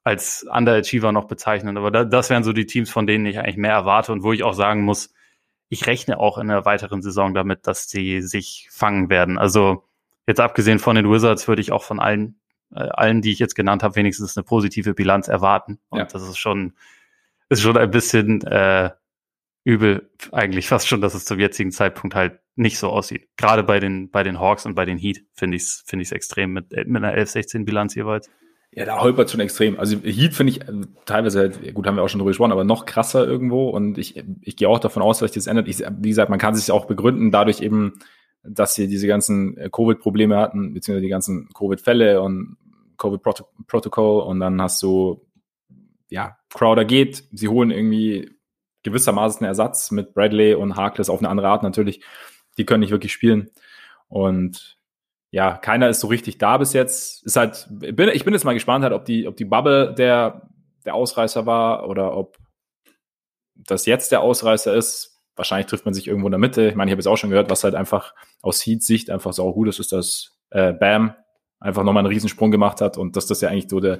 B: als Underachiever noch bezeichnen. Aber da, das wären so die Teams, von denen ich eigentlich mehr erwarte und wo ich auch sagen muss, ich rechne auch in der weiteren Saison damit, dass sie sich fangen werden. Also jetzt abgesehen von den Wizards würde ich auch von allen, äh, allen, die ich jetzt genannt habe, wenigstens eine positive Bilanz erwarten. Und ja. das ist schon, ist schon ein bisschen äh, übel eigentlich fast schon, dass es zum jetzigen Zeitpunkt halt nicht so aussieht. Gerade bei den, bei den Hawks und bei den Heat finde ich es finde ich extrem mit, mit einer 11-16 Bilanz jeweils.
A: Ja, da holpert schon extrem. Also Heat finde ich äh, teilweise gut, haben wir auch schon drüber gesprochen, aber noch krasser irgendwo. Und ich, ich gehe auch davon aus, dass sich das ändert. Ich, wie gesagt, man kann sich auch begründen, dadurch eben, dass sie diese ganzen äh, Covid-Probleme hatten, beziehungsweise die ganzen Covid-Fälle und Covid-Protokoll. Und dann hast du, ja, Crowder geht, sie holen irgendwie gewissermaßen Ersatz mit Bradley und Harkless auf eine andere Art natürlich. Die können nicht wirklich spielen. Und ja, keiner ist so richtig da bis jetzt. Ist halt, bin, ich bin jetzt mal gespannt, halt, ob die, ob die Bubble der, der Ausreißer war oder ob das jetzt der Ausreißer ist. Wahrscheinlich trifft man sich irgendwo in der Mitte. Ich meine, ich habe jetzt auch schon gehört, was halt einfach aus Heats Sicht einfach so gut ist, ist, dass äh, Bam einfach nochmal einen Riesensprung gemacht hat und dass das ja eigentlich so der,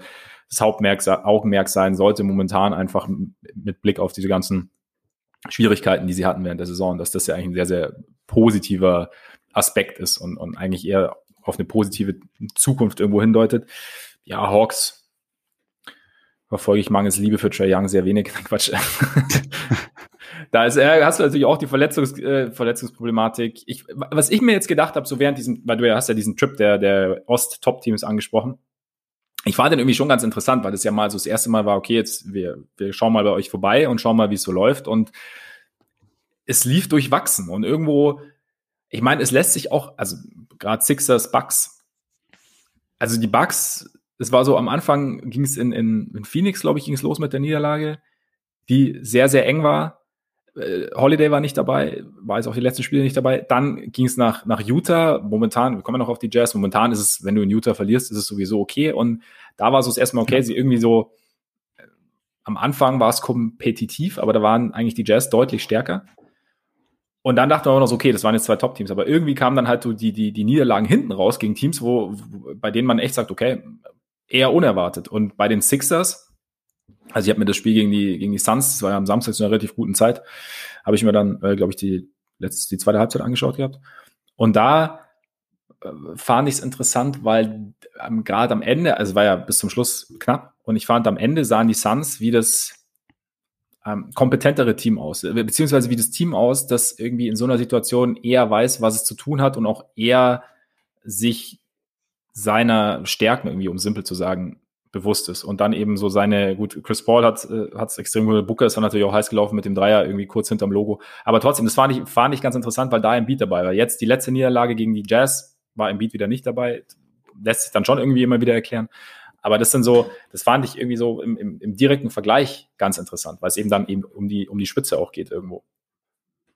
A: das Hauptmerk, Augenmerk sein sollte momentan einfach mit Blick auf diese ganzen Schwierigkeiten, die sie hatten während der Saison, dass das ja eigentlich ein sehr, sehr positiver Aspekt ist und, und eigentlich eher auf eine positive Zukunft irgendwo hindeutet. Ja, Hawks verfolge ich mangels Liebe für Trey Young sehr wenig. <laughs> Quatsch. <laughs> da ist, äh, hast du natürlich auch die Verletzungs, äh, Verletzungsproblematik. Ich, was ich mir jetzt gedacht habe, so während diesem, weil du ja hast ja diesen Trip der, der Ost-Top-Teams angesprochen. Ich fand den irgendwie schon ganz interessant, weil das ja mal so das erste Mal war, okay, jetzt wir, wir schauen mal bei euch vorbei und schauen mal, wie es so läuft. Und es lief durchwachsen und irgendwo ich meine, es lässt sich auch, also gerade Sixers, Bucks, also die Bucks, es war so am Anfang ging es in, in, in Phoenix, glaube ich, ging es los mit der Niederlage, die sehr, sehr eng war. Äh, Holiday war nicht dabei, war jetzt auch die letzten Spiele nicht dabei. Dann ging es nach, nach Utah. Momentan, wir kommen ja noch auf die Jazz, momentan ist es, wenn du in Utah verlierst, ist es sowieso okay. Und da war so das erste Mal okay, sie irgendwie so, äh, am Anfang war es kompetitiv, aber da waren eigentlich die Jazz deutlich stärker. Und dann dachte man auch noch so, okay, das waren jetzt zwei Top-Teams, aber irgendwie kamen dann halt so die, die, die Niederlagen hinten raus gegen Teams, wo, bei denen man echt sagt, okay, eher unerwartet. Und bei den Sixers, also ich habe mir das Spiel gegen die, gegen die Suns, das war ja am Samstag zu einer relativ guten Zeit, habe ich mir dann, äh, glaube ich, die letzte, die zweite Halbzeit angeschaut gehabt. Und da äh, fand ich es interessant, weil ähm, gerade am Ende, also war ja bis zum Schluss knapp, und ich fand am Ende sahen die Suns wie das ähm, kompetentere Team aus, äh, beziehungsweise wie das Team aus, das irgendwie in so einer Situation eher weiß, was es zu tun hat und auch eher sich seiner Stärken irgendwie, um simpel zu sagen, bewusst ist. Und dann eben so seine, gut, Chris Paul hat es äh, extrem gut, Booker ist dann natürlich auch heiß gelaufen mit dem Dreier irgendwie kurz hinterm Logo, aber trotzdem, das fand ich, fand ich ganz interessant, weil da ein Beat dabei war. Jetzt die letzte Niederlage gegen die Jazz war im Beat wieder nicht dabei, lässt sich dann schon irgendwie immer wieder erklären, aber das sind so, das fand ich irgendwie so im, im, im direkten Vergleich ganz interessant, weil es eben dann eben um die, um die Spitze auch geht irgendwo.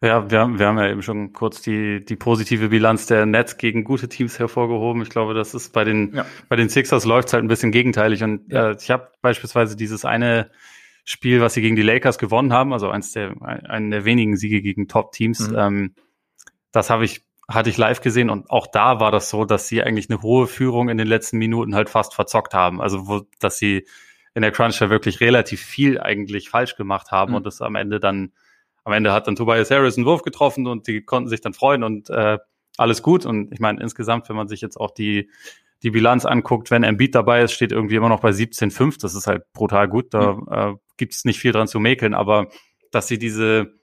B: Ja, wir haben, wir haben ja eben schon kurz die, die positive Bilanz der Nets gegen gute Teams hervorgehoben. Ich glaube, das ist bei den, ja. bei den Sixers läuft es halt ein bisschen gegenteilig. Und ja. äh, ich habe beispielsweise dieses eine Spiel, was sie gegen die Lakers gewonnen haben, also eins der, einen der wenigen Siege gegen Top-Teams, mhm. ähm, das habe ich hatte ich live gesehen und auch da war das so, dass sie eigentlich eine hohe Führung in den letzten Minuten halt fast verzockt haben. Also wo, dass sie in der Crunch wirklich relativ viel eigentlich falsch gemacht haben mhm. und das am Ende dann, am Ende hat dann Tobias Harris einen Wurf getroffen und die konnten sich dann freuen und äh, alles gut. Und ich meine, insgesamt, wenn man sich jetzt auch die, die Bilanz anguckt, wenn Embiid dabei ist, steht irgendwie immer noch bei 17,5. Das ist halt brutal gut. Da mhm. äh, gibt es nicht viel dran zu mäkeln, aber dass sie diese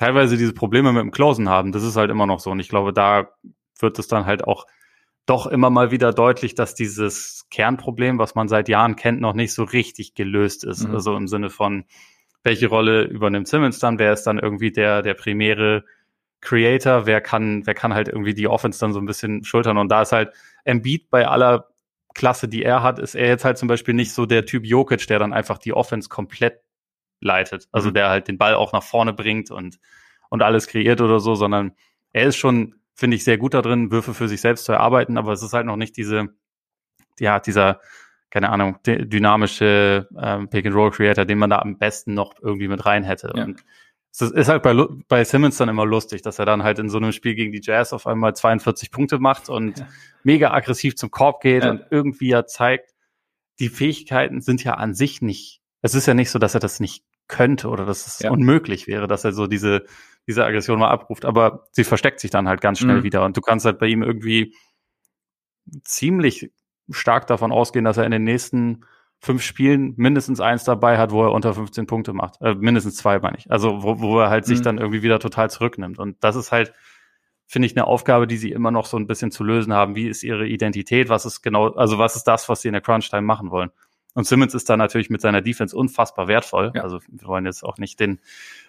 B: teilweise diese Probleme mit dem Closen haben. Das ist halt immer noch so. Und ich glaube, da wird es dann halt auch doch immer mal wieder deutlich, dass dieses Kernproblem, was man seit Jahren kennt, noch nicht so richtig gelöst ist. Mhm. Also im Sinne von, welche Rolle übernimmt Simmons dann? Wer ist dann irgendwie der, der primäre Creator? Wer kann, wer kann halt irgendwie die Offense dann so ein bisschen schultern? Und da ist halt Embiid bei aller Klasse, die er hat, ist er jetzt halt zum Beispiel nicht so der Typ Jokic, der dann einfach die Offense komplett leitet. Also mhm. der halt den Ball auch nach vorne bringt und, und alles kreiert oder so, sondern er ist schon, finde ich, sehr gut da drin, Würfe für sich selbst zu erarbeiten, aber es ist halt noch nicht diese, ja, dieser, keine Ahnung, dynamische ähm, Pick-and-Roll-Creator, den man da am besten noch irgendwie mit rein hätte. Ja. Und es ist halt bei, bei Simmons dann immer lustig, dass er dann halt in so einem Spiel gegen die Jazz auf einmal 42 Punkte macht und ja. mega aggressiv zum Korb geht ja. und irgendwie ja zeigt, die Fähigkeiten sind ja an sich nicht, es ist ja nicht so, dass er das nicht könnte oder dass es ja. unmöglich wäre, dass er so diese, diese Aggression mal abruft, aber sie versteckt sich dann halt ganz schnell mhm. wieder und du kannst halt bei ihm irgendwie ziemlich stark davon ausgehen, dass er in den nächsten fünf Spielen mindestens eins dabei hat, wo er unter 15 Punkte macht. Äh, mindestens zwei, meine ich. Also wo, wo er halt mhm. sich dann irgendwie wieder total zurücknimmt. Und das ist halt, finde ich, eine Aufgabe, die sie immer noch so ein bisschen zu lösen haben. Wie ist ihre Identität? Was ist genau, also was ist das, was sie in der Crunch-Time machen wollen? Und Simmons ist da natürlich mit seiner Defense unfassbar wertvoll. Ja. Also wir wollen jetzt auch nicht den,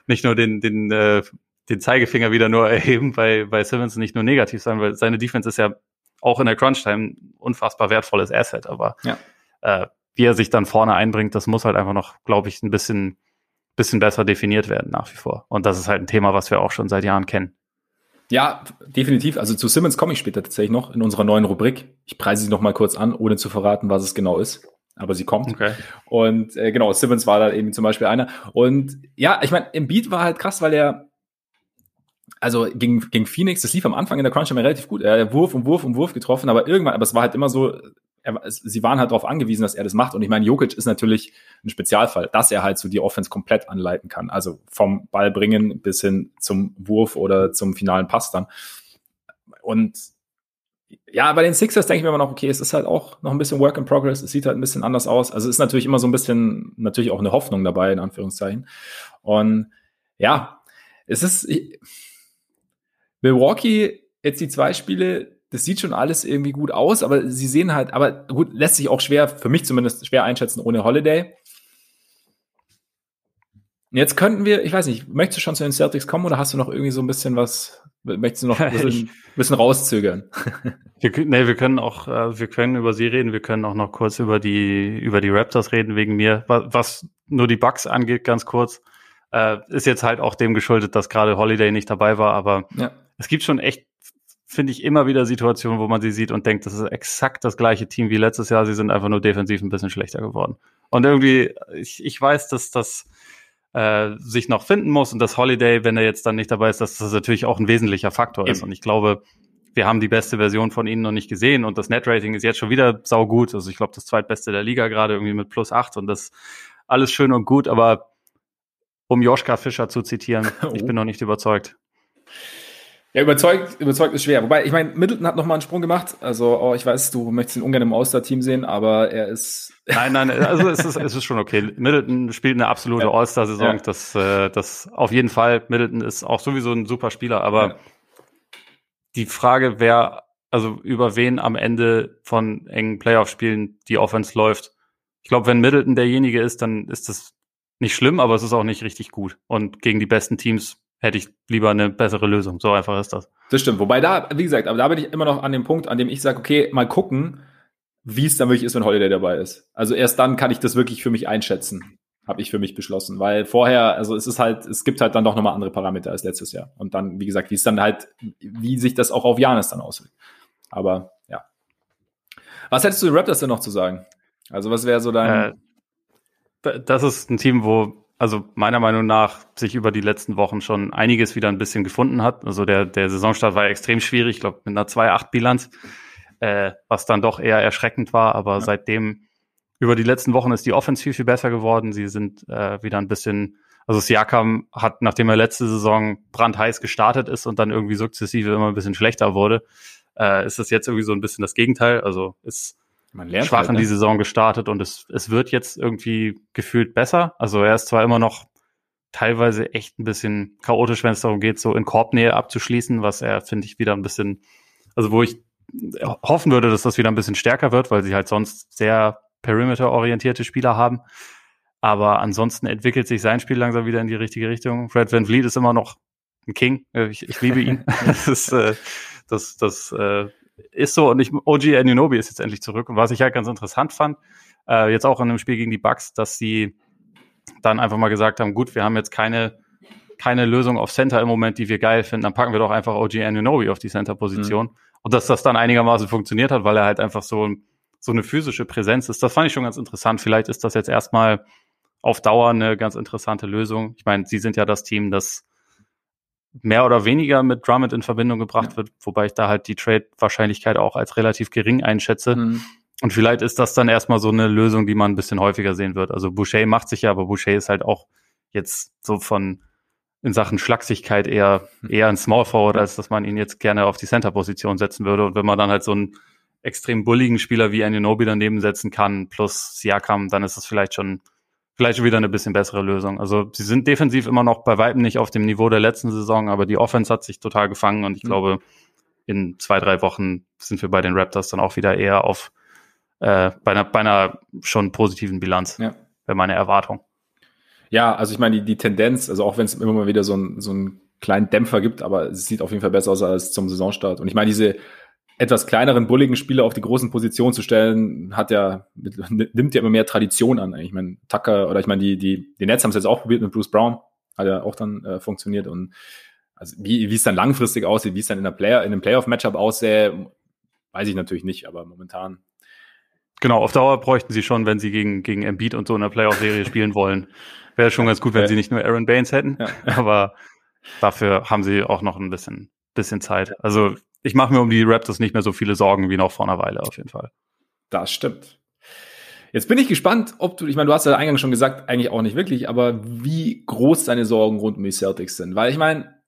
B: nicht nur den, den, äh, den Zeigefinger wieder nur <laughs> erheben, bei, bei Simmons nicht nur negativ sein, weil seine Defense ist ja auch in der Crunch-Time unfassbar wertvolles Asset. Aber ja. äh, wie er sich dann vorne einbringt, das muss halt einfach noch, glaube ich, ein bisschen, bisschen besser definiert werden nach wie vor. Und das ist halt ein Thema, was wir auch schon seit Jahren kennen.
A: Ja, definitiv. Also zu Simmons komme ich später tatsächlich noch in unserer neuen Rubrik. Ich preise sie noch mal kurz an, ohne zu verraten, was es genau ist. Aber sie kommt. Okay. Und äh, genau, Simmons war da eben zum Beispiel einer. Und ja, ich meine, im Beat war halt krass, weil er also gegen, gegen Phoenix, das lief am Anfang in der Crunch immer relativ gut. Er hat Wurf und Wurf und Wurf getroffen, aber irgendwann, aber es war halt immer so, er, sie waren halt darauf angewiesen, dass er das macht. Und ich meine, Jokic ist natürlich ein Spezialfall, dass er halt so die Offense komplett anleiten kann. Also vom Ball bringen bis hin zum Wurf oder zum finalen Pass dann. Und ja, bei den Sixers denke ich mir immer noch, okay, es ist halt auch noch ein bisschen Work in Progress. Es sieht halt ein bisschen anders aus. Also ist natürlich immer so ein bisschen, natürlich auch eine Hoffnung dabei, in Anführungszeichen. Und ja, es ist Milwaukee jetzt die zwei Spiele das sieht schon alles irgendwie gut aus, aber sie sehen halt, aber gut, lässt sich auch schwer, für mich zumindest schwer einschätzen ohne Holiday. Jetzt könnten wir, ich weiß nicht, möchtest du schon zu den Celtics kommen oder hast du noch irgendwie so ein bisschen was, möchtest du noch ein <laughs> bisschen, bisschen rauszögern? <laughs>
B: wir, nee, wir können auch, äh, wir können über sie reden, wir können auch noch kurz über die, über die Raptors reden wegen mir. Was, nur die Bugs angeht, ganz kurz, äh, ist jetzt halt auch dem geschuldet, dass gerade Holiday nicht dabei war, aber ja. es gibt schon echt finde ich immer wieder Situationen, wo man sie sieht und denkt, das ist exakt das gleiche Team wie letztes Jahr. Sie sind einfach nur defensiv ein bisschen schlechter geworden. Und irgendwie, ich, ich weiß, dass das äh, sich noch finden muss und das Holiday, wenn er jetzt dann nicht dabei ist, dass das natürlich auch ein wesentlicher Faktor Eben. ist. Und ich glaube, wir haben die beste Version von ihnen noch nicht gesehen und das Net-Rating ist jetzt schon wieder saugut. Also ich glaube, das zweitbeste der Liga gerade irgendwie mit plus acht und das alles schön und gut, aber um Joschka Fischer zu zitieren, oh. <laughs> ich bin noch nicht überzeugt.
A: Ja, überzeugt, überzeugt ist schwer. Wobei, ich meine, Middleton hat nochmal einen Sprung gemacht. Also, oh, ich weiß, du möchtest ihn ungern im All-Star-Team sehen, aber er ist. <laughs>
B: Nein, nein, also es ist, es ist schon okay. Middleton spielt eine absolute ja. All-Star-Saison. Ja. Das, äh, das auf jeden Fall. Middleton ist auch sowieso ein super Spieler, aber ja. Die Frage, wer, also über wen am Ende von engen Playoff-Spielen die Offense läuft. Ich glaube, wenn Middleton derjenige ist, dann ist das nicht schlimm, aber es ist auch nicht richtig gut. Und gegen die besten Teams hätte ich lieber eine bessere Lösung. So einfach ist das.
A: Das stimmt. Wobei da, wie gesagt, aber da bin ich immer noch an dem Punkt, an dem ich sage, okay, mal gucken, wie es dann wirklich ist, wenn Holiday dabei ist. Also erst dann kann ich das wirklich für mich einschätzen, habe ich für mich beschlossen. Weil vorher, also es ist halt, es gibt halt dann doch nochmal andere Parameter als letztes Jahr. Und dann, wie gesagt, wie es dann halt, wie sich das auch auf Janis dann auswirkt. Aber ja. Was hättest du den Raptors denn noch zu sagen? Also was wäre so dein.
B: Äh, das ist ein Team, wo also meiner Meinung nach sich über die letzten Wochen schon einiges wieder ein bisschen gefunden hat. Also der, der Saisonstart war extrem schwierig, ich glaube mit einer 2-8-Bilanz, äh, was dann doch eher erschreckend war. Aber ja. seitdem über die letzten Wochen ist die Offense viel, viel besser geworden. Sie sind äh, wieder ein bisschen, also Siakam hat, nachdem er letzte Saison brandheiß gestartet ist und dann irgendwie sukzessive immer ein bisschen schlechter wurde, äh, ist das jetzt irgendwie so ein bisschen das Gegenteil. Also ist schwach halt, ne? in die Saison gestartet und es, es wird jetzt irgendwie gefühlt besser. Also er ist zwar immer noch teilweise echt ein bisschen chaotisch, wenn es darum geht, so in Korbnähe abzuschließen, was er, finde ich, wieder ein bisschen, also wo ich hoffen würde, dass das wieder ein bisschen stärker wird, weil sie halt sonst sehr perimeter-orientierte Spieler haben. Aber ansonsten entwickelt sich sein Spiel langsam wieder in die richtige Richtung. Fred Van Vliet ist immer noch ein King. Ich, ich liebe ihn. <laughs> das ist, äh, das, das äh, ist so und ich, OG Anunobi ist jetzt endlich zurück und was ich halt ganz interessant fand, äh, jetzt auch in einem Spiel gegen die Bucks, dass sie dann einfach mal gesagt haben, gut, wir haben jetzt keine keine Lösung auf Center im Moment, die wir geil finden, dann packen wir doch einfach OG Anunobi auf die Center-Position. Mhm. Und dass das dann einigermaßen funktioniert hat, weil er halt einfach so, so eine physische Präsenz ist, das fand ich schon ganz interessant. Vielleicht ist das jetzt erstmal auf Dauer eine ganz interessante Lösung. Ich meine, sie sind ja das Team, das mehr oder weniger mit Drummond in Verbindung gebracht ja. wird, wobei ich da halt die Trade-Wahrscheinlichkeit auch als relativ gering einschätze. Mhm. Und vielleicht ist das dann erstmal so eine Lösung, die man ein bisschen häufiger sehen wird. Also Boucher macht sich ja, aber Boucher ist halt auch jetzt so von in Sachen Schlagsigkeit eher, hm. eher ein Small Forward, als dass man ihn jetzt gerne auf die Center-Position setzen würde. Und wenn man dann halt so einen extrem bulligen Spieler wie Ananobi daneben setzen kann, plus Siakam, dann ist das vielleicht schon, vielleicht schon wieder eine bisschen bessere Lösung. Also sie sind defensiv immer noch bei weitem nicht auf dem Niveau der letzten Saison, aber die Offense hat sich total gefangen und ich mhm. glaube, in zwei, drei Wochen sind wir bei den Raptors dann auch wieder eher auf äh, bei, einer, bei einer schon positiven Bilanz, ja. wäre meine Erwartung.
A: Ja, also ich meine, die, die Tendenz, also auch wenn es immer mal wieder so, ein, so einen kleinen Dämpfer gibt, aber es sieht auf jeden Fall besser aus als zum Saisonstart. Und ich meine, diese etwas kleineren, bulligen Spieler auf die großen Positionen zu stellen, hat ja, nimmt ja immer mehr Tradition an. Ich meine, Tucker oder ich meine, die, die, die Nets haben es jetzt auch probiert mit Bruce Brown, hat ja auch dann äh, funktioniert. Und also wie, wie es dann langfristig aussieht, wie es dann in der Player, in einem Playoff-Matchup aussähe, weiß ich natürlich nicht, aber momentan
B: Genau, auf Dauer bräuchten sie schon, wenn sie gegen, gegen Embiid und so in der Playoff-Serie spielen wollen. Wäre schon ganz gut, wenn sie nicht nur Aaron Baines hätten. Ja. Aber dafür haben sie auch noch ein bisschen, bisschen Zeit. Also ich mache mir um die Raptors nicht mehr so viele Sorgen wie noch vor einer Weile auf jeden Fall.
A: Das stimmt. Jetzt bin ich gespannt, ob du, ich meine, du hast ja eingangs schon gesagt, eigentlich auch nicht wirklich, aber wie groß deine Sorgen rund um die Celtics sind. Weil ich meine,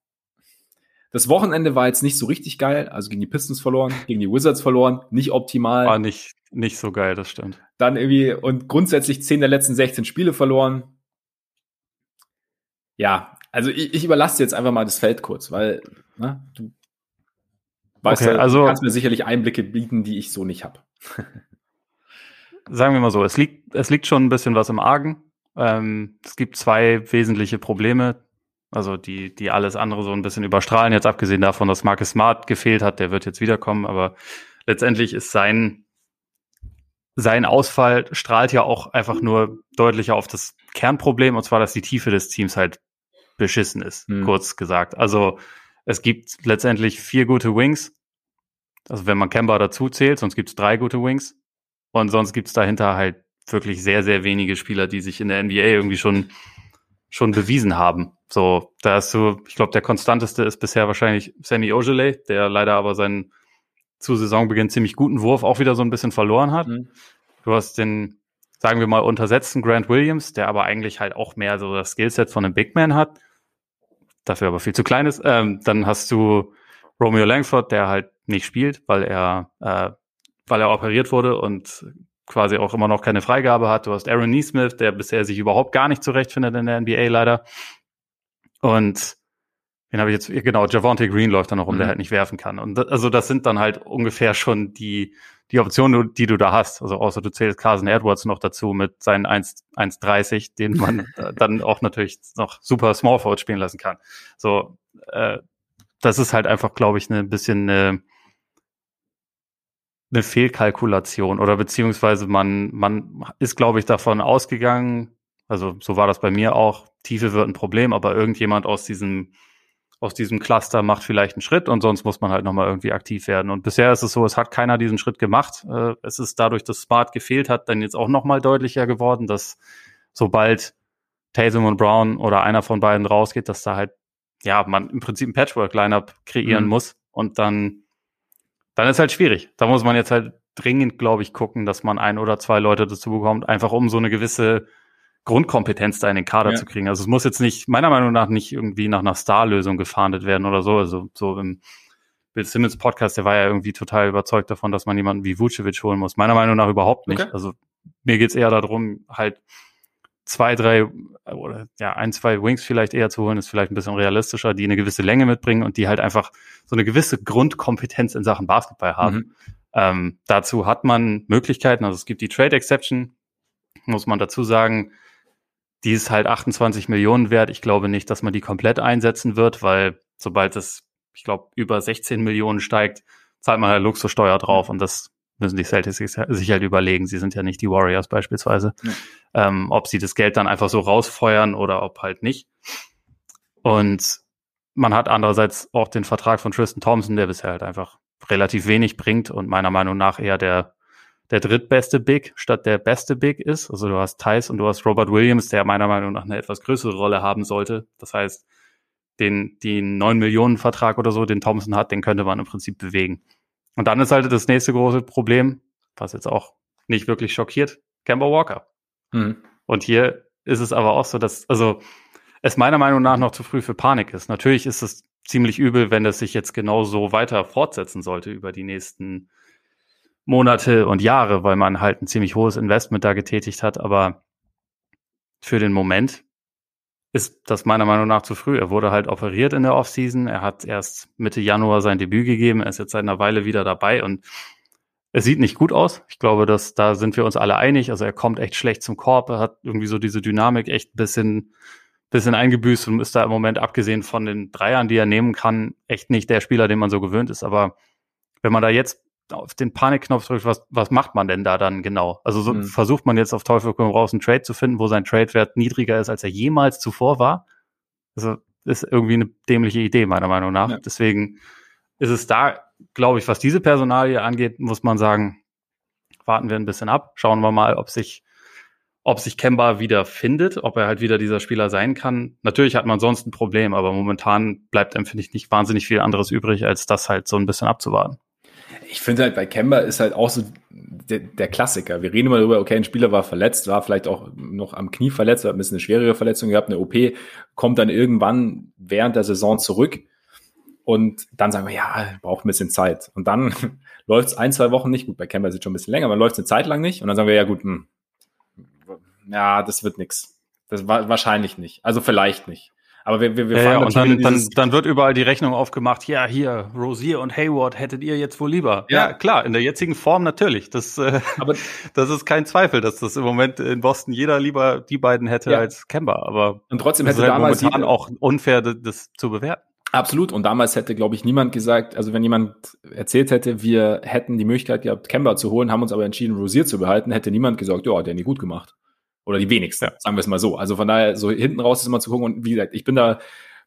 A: das Wochenende war jetzt nicht so richtig geil, also gegen die Pistons verloren, gegen die Wizards verloren, nicht optimal.
B: War nicht, nicht so geil, das stimmt.
A: Dann irgendwie und grundsätzlich zehn der letzten 16 Spiele verloren. Ja, also ich, ich überlasse jetzt einfach mal das Feld kurz, weil ne, du weißt okay, ja, also, du kannst mir sicherlich Einblicke bieten, die ich so nicht habe. <laughs>
B: sagen wir mal so, es liegt, es liegt schon ein bisschen was im Argen. Ähm, es gibt zwei wesentliche Probleme. Also die, die alles andere so ein bisschen überstrahlen, jetzt abgesehen davon, dass Marcus Smart gefehlt hat, der wird jetzt wiederkommen, aber letztendlich ist sein, sein Ausfall strahlt ja auch einfach nur deutlicher auf das Kernproblem, und zwar, dass die Tiefe des Teams halt beschissen ist, hm. kurz gesagt. Also es gibt letztendlich vier gute Wings, also wenn man Kemba dazu zählt, sonst gibt es drei gute Wings und sonst gibt es dahinter halt wirklich sehr, sehr wenige Spieler, die sich in der NBA irgendwie schon schon bewiesen haben. So, da ist so, ich glaube, der konstanteste ist bisher wahrscheinlich Sammy Ogilvy, der leider aber seinen zu Saisonbeginn ziemlich guten Wurf auch wieder so ein bisschen verloren hat. Mhm. Du hast den, sagen wir mal, untersetzten Grant Williams, der aber eigentlich halt auch mehr so das Skillset von einem Big Man hat, dafür aber viel zu klein ist. Ähm, dann hast du Romeo Langford, der halt nicht spielt, weil er, äh, weil er operiert wurde und quasi auch immer noch keine Freigabe hat. Du hast Aaron Neesmith, der bisher sich überhaupt gar nicht zurechtfindet in der NBA leider. Und den habe ich jetzt, genau, Javante Green läuft da noch rum, mhm. der halt nicht werfen kann. Und das, also das sind dann halt ungefähr schon die, die Optionen, die du da hast. Also außer du zählst Carson Edwards noch dazu mit seinen 1,30, den man <laughs> dann auch natürlich noch super Small Forward spielen lassen kann. So, äh, das ist halt einfach, glaube ich, ein bisschen eine, eine Fehlkalkulation oder beziehungsweise man, man ist, glaube ich, davon ausgegangen, also so war das bei mir auch, Tiefe wird ein Problem, aber irgendjemand aus diesem, aus diesem Cluster macht vielleicht einen Schritt und sonst muss man halt nochmal irgendwie aktiv werden. Und bisher ist es so, es hat keiner diesen Schritt gemacht. Äh, es ist dadurch, dass Smart gefehlt hat, dann jetzt auch nochmal deutlicher geworden, dass sobald Tatum und Brown oder einer von beiden rausgeht, dass da halt, ja, man im Prinzip ein Patchwork-Lineup kreieren mhm. muss und dann dann ist halt schwierig. Da muss man jetzt halt dringend, glaube ich, gucken, dass man ein oder zwei Leute dazu bekommt, einfach um so eine gewisse Grundkompetenz da in den Kader ja. zu kriegen. Also es muss jetzt nicht, meiner Meinung nach, nicht irgendwie nach einer Star-Lösung gefahndet werden oder so. Also so im Bill Simmons Podcast, der war ja irgendwie total überzeugt davon, dass man jemanden wie Vucevic holen muss. Meiner Meinung nach überhaupt nicht. Okay. Also mir geht's eher darum, halt zwei, drei oder ja, ein, zwei Wings vielleicht eher zu holen, ist vielleicht ein bisschen realistischer, die eine gewisse Länge mitbringen und die halt einfach so eine gewisse Grundkompetenz in Sachen Basketball haben. Mhm. Ähm, dazu hat man Möglichkeiten, also es gibt die Trade Exception, muss man dazu sagen, die ist halt 28 Millionen wert. Ich glaube nicht, dass man die komplett einsetzen wird, weil sobald es, ich glaube, über 16 Millionen steigt, zahlt man halt Luxussteuer drauf und das müssen die Celtics sich halt überlegen. Sie sind ja nicht die Warriors beispielsweise. Ja. Ähm, ob sie das Geld dann einfach so rausfeuern oder ob halt nicht. Und man hat andererseits auch den Vertrag von Tristan Thompson, der bisher halt einfach relativ wenig bringt und meiner Meinung nach eher der, der drittbeste Big statt der beste Big ist. Also du hast Thais und du hast Robert Williams, der meiner Meinung nach eine etwas größere Rolle haben sollte. Das heißt, den, den 9 Millionen Vertrag oder so, den Thompson hat, den könnte man im Prinzip bewegen. Und dann ist halt das nächste große Problem, was jetzt auch nicht wirklich schockiert, Kemba Walker. Mhm. Und hier ist es aber auch so, dass, also, es meiner Meinung nach noch zu früh für Panik ist. Natürlich ist es ziemlich übel, wenn das sich jetzt genau so weiter fortsetzen sollte über die nächsten Monate und Jahre, weil man halt ein ziemlich hohes Investment da getätigt hat. Aber für den Moment ist das meiner Meinung nach zu früh. Er wurde halt operiert in der Offseason. Er hat erst Mitte Januar sein Debüt gegeben. Er ist jetzt seit einer Weile wieder dabei und es sieht nicht gut aus. Ich glaube, dass da sind wir uns alle einig. Also er kommt echt schlecht zum Korb. Er hat irgendwie so diese Dynamik echt ein bisschen, bisschen eingebüßt und ist da im Moment, abgesehen von den Dreiern, die er nehmen kann, echt nicht der Spieler, den man so gewöhnt ist. Aber wenn man da jetzt auf den Panikknopf drückt, was, was macht man denn da dann genau? Also so mhm. versucht man jetzt auf Teufel komm raus einen Trade zu finden, wo sein Trade-Wert niedriger ist, als er jemals zuvor war. Also ist irgendwie eine dämliche Idee, meiner Meinung nach. Ja. Deswegen ist es da, glaube ich, was diese Personalie angeht, muss man sagen, warten wir ein bisschen ab. Schauen wir mal, ob sich, ob sich Kemba wieder findet, ob er halt wieder dieser Spieler sein kann. Natürlich hat man sonst ein Problem, aber momentan bleibt empfinde ich, nicht wahnsinnig viel anderes übrig, als das halt so ein bisschen abzuwarten
A: ich finde halt bei Kemba ist halt auch so der, der, Klassiker. Wir reden immer darüber, okay, ein Spieler war verletzt, war vielleicht auch noch am Knie verletzt, hat ein bisschen eine schwerere Verletzung gehabt, eine OP, kommt dann irgendwann während der Saison zurück und dann sagen wir, ja, braucht ein bisschen Zeit. Und dann <laughs> läuft es ein, zwei Wochen nicht. Gut, bei Kemba ist es schon ein bisschen länger, aber läuft es eine Zeit lang nicht. Und dann sagen wir, ja gut, hm, ja, das wird nix. Das war wahrscheinlich nicht. Also vielleicht nicht. Aber wir, wir, wir
B: ja, ja, und dann, dann, dann wird überall die Rechnung aufgemacht, ja, hier, Rosier und Hayward hättet ihr jetzt wohl lieber. Ja, ja klar, in der jetzigen Form natürlich. Das, äh, aber <laughs> das ist kein Zweifel, dass das im Moment in Boston jeder lieber die beiden hätte ja. als Kemba. Aber
A: und trotzdem hätte halt damals
B: momentan auch unfair, das zu bewerten.
A: Absolut. Und damals hätte, glaube ich, niemand gesagt, also wenn jemand erzählt hätte, wir hätten die Möglichkeit gehabt, Kemba zu holen, haben uns aber entschieden, Rosier zu behalten, hätte niemand gesagt, ja, der nie gut gemacht. Oder die wenigsten, ja. sagen wir es mal so. Also von daher, so hinten raus ist immer zu gucken. Und wie gesagt, ich bin da,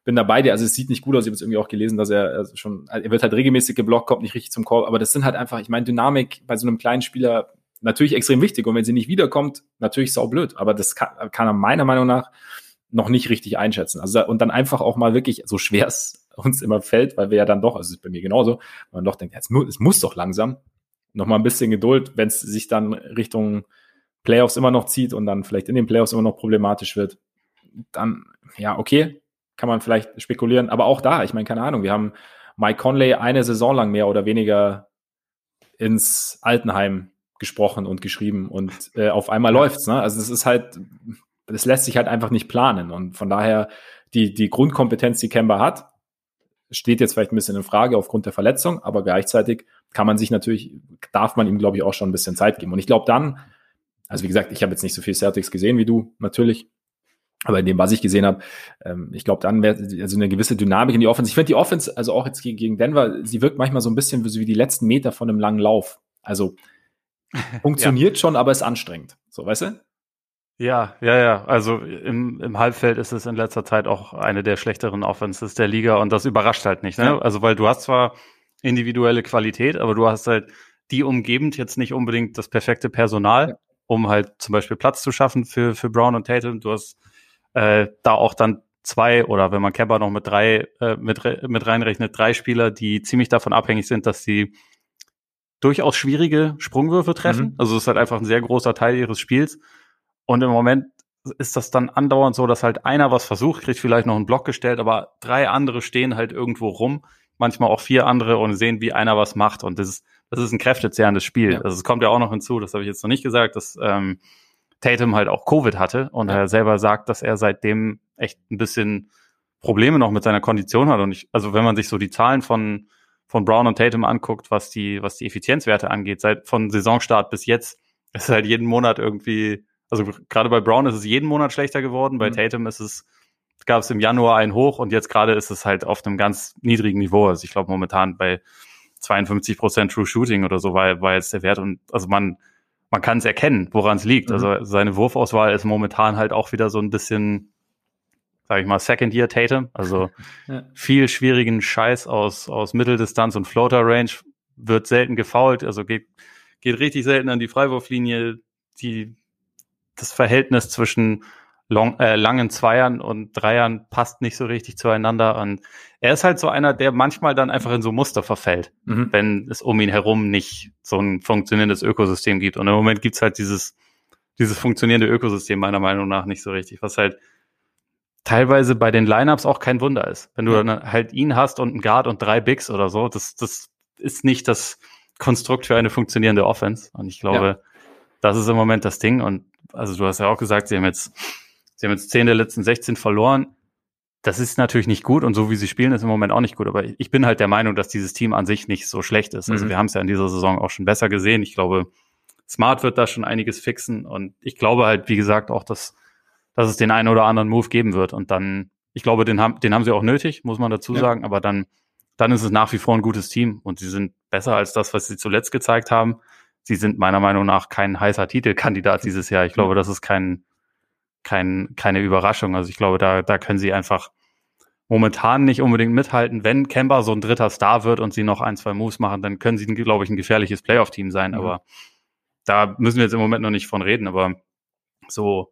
A: bin da bei dir. Also es sieht nicht gut aus. Ich habe jetzt irgendwie auch gelesen, dass er also schon, er wird halt regelmäßig geblockt, kommt nicht richtig zum Korb. Aber das sind halt einfach, ich meine, Dynamik bei so einem kleinen Spieler natürlich extrem wichtig. Und wenn sie nicht wiederkommt, natürlich sau blöd. Aber das kann, kann er meiner Meinung nach noch nicht richtig einschätzen. Also und dann einfach auch mal wirklich, so schwer es <laughs> uns immer fällt, weil wir ja dann doch, also es ist bei mir genauso, man doch denkt, es muss, es muss doch langsam, noch mal ein bisschen Geduld, wenn es sich dann Richtung Playoffs immer noch zieht und dann vielleicht in den Playoffs immer noch problematisch wird, dann, ja, okay, kann man vielleicht spekulieren. Aber auch da, ich meine, keine Ahnung, wir haben Mike Conley eine Saison lang mehr oder weniger ins Altenheim gesprochen und geschrieben und äh, auf einmal läuft's. Ne? Also es ist halt, das lässt sich halt einfach nicht planen und von daher die die Grundkompetenz, die Kemba hat, steht jetzt vielleicht ein bisschen in Frage aufgrund der Verletzung, aber gleichzeitig kann man sich natürlich, darf man ihm glaube ich auch schon ein bisschen Zeit geben und ich glaube dann also wie gesagt, ich habe jetzt nicht so viel Celtics gesehen wie du, natürlich. Aber in dem, was ich gesehen habe, ähm, ich glaube, dann wäre also eine gewisse Dynamik in die Offense. Ich finde die Offense, also auch jetzt gegen Denver, sie wirkt manchmal so ein bisschen wie, die letzten Meter von einem langen Lauf. Also <laughs> funktioniert ja. schon, aber ist anstrengend. So, weißt du?
B: Ja, ja, ja. Also im, im Halbfeld ist es in letzter Zeit auch eine der schlechteren Offenses der Liga und das überrascht halt nicht. Ne? Ja. Also weil du hast zwar individuelle Qualität, aber du hast halt die umgebend jetzt nicht unbedingt das perfekte Personal. Ja um halt zum Beispiel Platz zu schaffen für, für Brown und Tatum. Du hast äh, da auch dann zwei oder wenn man Kemba noch mit drei äh, mit, mit reinrechnet, drei Spieler, die ziemlich davon abhängig sind, dass sie durchaus schwierige Sprungwürfe treffen. Mhm. Also es ist halt einfach ein sehr großer Teil ihres Spiels. Und im Moment ist das dann andauernd so, dass halt einer was versucht, kriegt vielleicht noch einen Block gestellt, aber drei andere stehen halt irgendwo rum, manchmal auch vier andere und sehen, wie einer was macht. Und das ist, das ist ein kräftezehrendes Spiel. Ja. Also es kommt ja auch noch hinzu, das habe ich jetzt noch nicht gesagt, dass ähm, Tatum halt auch Covid hatte und ja. er selber sagt, dass er seitdem echt ein bisschen Probleme noch mit seiner Kondition hat. Und ich, also wenn man sich so die Zahlen von, von Brown und Tatum anguckt, was die, was die Effizienzwerte angeht, seit von Saisonstart bis jetzt, ist halt jeden Monat irgendwie, also gerade bei Brown ist es jeden Monat schlechter geworden, bei mhm. Tatum ist es, gab es im Januar einen hoch und jetzt gerade ist es halt auf einem ganz niedrigen Niveau. Also ich glaube momentan bei 52 Prozent True Shooting oder so war, war jetzt der Wert und also man, man kann es erkennen, woran es liegt. Mhm. Also seine Wurfauswahl ist momentan halt auch wieder so ein bisschen, sag ich mal, Second Year Tatum. Also <laughs> ja. viel schwierigen Scheiß aus, aus Mitteldistanz und Floater Range wird selten gefoult, also geht, geht richtig selten an die Freiwurflinie. Die, das Verhältnis zwischen long, äh, langen Zweiern und Dreiern passt nicht so richtig zueinander. Und er ist halt so einer, der manchmal dann einfach in so Muster verfällt, mhm. wenn es um ihn herum nicht so ein funktionierendes Ökosystem gibt. Und im Moment gibt's halt dieses, dieses funktionierende Ökosystem meiner Meinung nach nicht so richtig, was halt teilweise bei den Lineups auch kein Wunder ist. Wenn du dann halt ihn hast und einen Guard und drei Bigs oder so, das, das ist nicht das Konstrukt für eine funktionierende Offense. Und ich glaube, ja. das ist im Moment das Ding. Und also du hast ja auch gesagt, sie haben jetzt Sie haben jetzt 10 der letzten 16 verloren. Das ist natürlich nicht gut und so wie sie spielen, ist im Moment auch nicht gut. Aber ich bin halt der Meinung, dass dieses Team an sich nicht so schlecht ist. Also mhm. wir haben es ja in dieser Saison auch schon besser gesehen. Ich glaube, Smart wird da schon einiges fixen und ich glaube halt, wie gesagt, auch, dass, dass es den einen oder anderen Move geben wird. Und dann, ich glaube, den haben, den haben sie auch nötig, muss man dazu ja. sagen. Aber dann, dann ist es nach wie vor ein gutes Team und sie sind besser als das, was sie zuletzt gezeigt haben. Sie sind meiner Meinung nach kein heißer Titelkandidat dieses Jahr. Ich glaube, das ist kein, kein, keine Überraschung. Also ich glaube, da, da können sie einfach momentan nicht unbedingt mithalten. Wenn Kemba so ein dritter Star wird und sie noch ein, zwei Moves machen, dann können sie, glaube ich, ein gefährliches Playoff-Team sein. Mhm. Aber da müssen wir jetzt im Moment noch nicht von reden. Aber so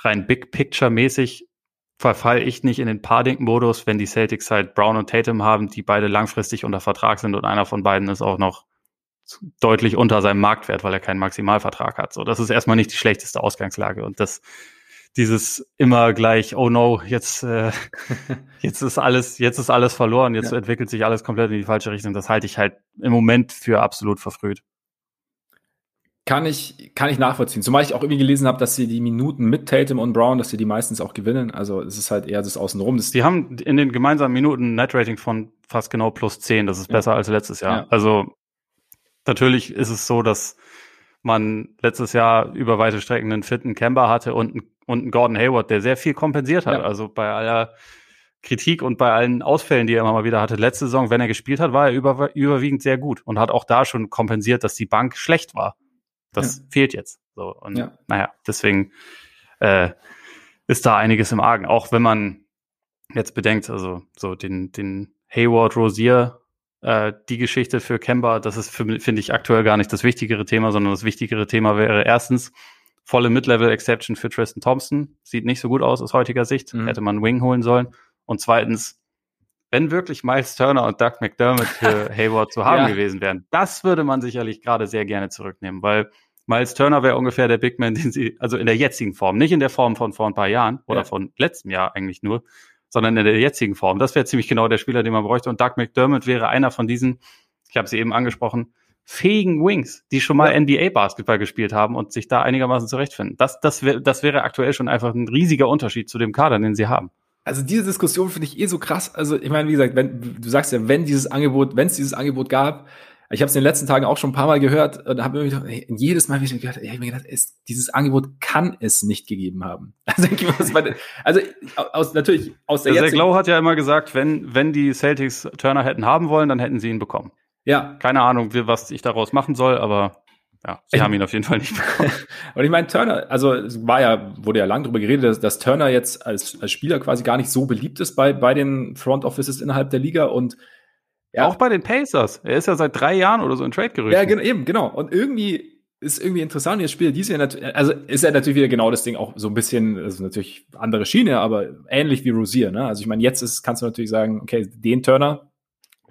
B: rein Big Picture-mäßig verfall ich nicht in den Pardink-Modus, wenn die Celtics halt Brown und Tatum haben, die beide langfristig unter Vertrag sind und einer von beiden ist auch noch deutlich unter seinem Marktwert, weil er keinen Maximalvertrag hat. So, das ist erstmal nicht die schlechteste Ausgangslage und das dieses immer gleich, oh no, jetzt, äh, <laughs> jetzt ist alles, jetzt ist alles verloren, jetzt ja. entwickelt sich alles komplett in die falsche Richtung. Das halte ich halt im Moment für absolut verfrüht.
A: Kann ich, kann ich nachvollziehen. Zumal ich auch irgendwie gelesen habe, dass sie die Minuten mit Tatum und Brown, dass sie die meistens auch gewinnen. Also es ist halt eher das Außenrum.
B: Das die haben in den gemeinsamen Minuten ein Netrating von fast genau plus zehn. Das ist ja. besser als letztes Jahr. Ja. Also natürlich ist es so, dass man letztes Jahr über weite Strecken einen fitten Kemba hatte und einen und ein Gordon Hayward, der sehr viel kompensiert hat. Ja. Also bei aller Kritik und bei allen Ausfällen, die er immer mal wieder hatte. Letzte Saison, wenn er gespielt hat, war er über, überwiegend sehr gut und hat auch da schon kompensiert, dass die Bank schlecht war. Das ja. fehlt jetzt. So und ja. naja, deswegen äh, ist da einiges im Argen. Auch wenn man jetzt bedenkt, also so den den Hayward Rosier äh, die Geschichte für Kemba, das ist finde ich aktuell gar nicht das wichtigere Thema, sondern das wichtigere Thema wäre erstens volle Mid-Level-Exception für Tristan Thompson. Sieht nicht so gut aus aus heutiger Sicht. Mhm. Hätte man Wing holen sollen. Und zweitens, wenn wirklich Miles Turner und Doug McDermott für <laughs> Hayward zu haben ja. gewesen wären, das würde man sicherlich gerade sehr gerne zurücknehmen, weil Miles Turner wäre ungefähr der Big Man, den sie, also in der jetzigen Form, nicht in der Form von vor ein paar Jahren oder ja. von letztem Jahr eigentlich nur, sondern in der jetzigen Form. Das wäre ziemlich genau der Spieler, den man bräuchte. Und Doug McDermott wäre einer von diesen, ich habe sie eben angesprochen, fähigen Wings, die schon mal ja. NBA-Basketball gespielt haben und sich da einigermaßen zurechtfinden. Das, das, wär, das wäre aktuell schon einfach ein riesiger Unterschied zu dem Kader, den sie haben.
A: Also diese Diskussion finde ich eh so krass. Also ich meine, wie gesagt, wenn du sagst ja, wenn dieses Angebot, wenn es dieses Angebot gab, ich habe es in den letzten Tagen auch schon ein paar Mal gehört und habe mir gedacht, ey, jedes Mal, wie ich mir gedacht, ich hab mir gedacht, es, dieses Angebot kann es nicht gegeben haben. <laughs> Also, also aus, natürlich aus der,
B: der Zach Lowe hat ja immer gesagt, wenn wenn die Celtics Turner hätten haben wollen, dann hätten sie ihn bekommen. Ja. Keine Ahnung, was ich daraus machen soll, aber ja, sie ich, haben ihn auf jeden Fall nicht bekommen. <laughs>
A: und ich meine, Turner, also es war ja, wurde ja lang darüber geredet, dass, dass Turner jetzt als, als Spieler quasi gar nicht so beliebt ist bei, bei den Front Offices innerhalb der Liga und
B: ja. Auch bei den Pacers. Er ist ja seit drei Jahren oder so in Trade-Gerüchten.
A: Ja, genau, eben, genau. Und irgendwie ist irgendwie interessant. Jetzt spielt dieses Jahr, also ist ja natürlich wieder genau das Ding auch so ein bisschen, also natürlich andere Schiene, aber ähnlich wie Rosier, ne? Also ich meine, jetzt ist, kannst du natürlich sagen, okay, den Turner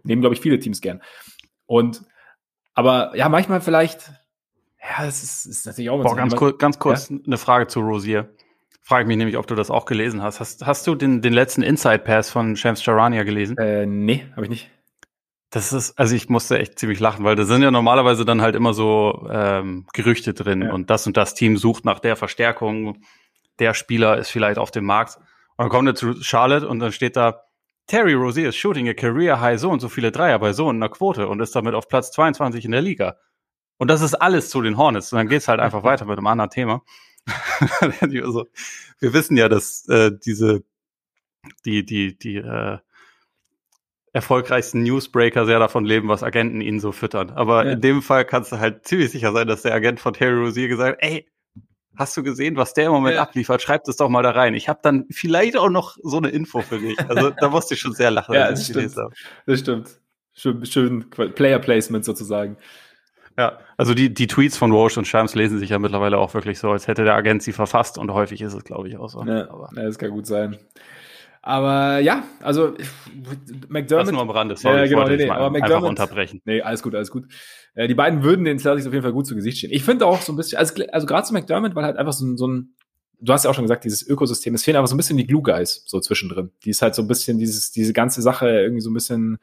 A: nehmen, glaube ich, viele Teams gern. Und aber ja, manchmal vielleicht, ja, es ist, ist natürlich auch
B: Boah, ganz, kurz, ganz kurz ja? eine Frage zu Rosier. Frage mich nämlich, ob du das auch gelesen hast. Hast, hast du den, den letzten Inside Pass von Shams Charania gelesen?
A: Äh, nee, habe ich nicht.
B: Das ist, also ich musste echt ziemlich lachen, weil da sind ja normalerweise dann halt immer so ähm, Gerüchte drin ja. und das und das Team sucht nach der Verstärkung, der Spieler ist vielleicht auf dem Markt. Und dann kommt er zu Charlotte und dann steht da, Terry Rozier ist shooting a career high so und so viele Dreier bei so einer Quote und ist damit auf Platz 22 in der Liga. Und das ist alles zu den Hornets. Und dann geht's halt einfach <laughs> weiter mit einem anderen Thema. <laughs> also, wir wissen ja, dass äh, diese die die die äh, erfolgreichsten Newsbreaker sehr davon leben, was Agenten ihnen so füttern. Aber ja. in dem Fall kannst du halt ziemlich sicher sein, dass der Agent von Terry Rozier gesagt hat, ey, hast du gesehen, was der im Moment ja. abliefert? Schreib das doch mal da rein. Ich habe dann vielleicht auch noch so eine Info für dich. Also da musste ich schon sehr lachen.
A: ja, das stimmt. Das stimmt. Schön, schön Player Placement sozusagen.
B: Ja, also die, die Tweets von Walsh und Shams lesen sich ja mittlerweile auch wirklich so, als hätte der Agent sie verfasst und häufig ist es, glaube ich, auch so.
A: Ja, Aber. ja, das kann gut sein. Aber ja, also
B: McDermott. Das nur am Rande, sorry, ja, genau, nee, nee, aber McDermott, einfach unterbrechen.
A: Nee, alles gut, alles gut. Äh, die beiden würden den Celtics auf jeden Fall gut zu Gesicht stehen. Ich finde auch so ein bisschen, also, also gerade zu McDermott, weil halt einfach so ein, so ein, du hast ja auch schon gesagt, dieses Ökosystem, es fehlen aber so ein bisschen die Glue Guys so zwischendrin. Die ist halt so ein bisschen dieses, diese ganze Sache irgendwie so ein bisschen,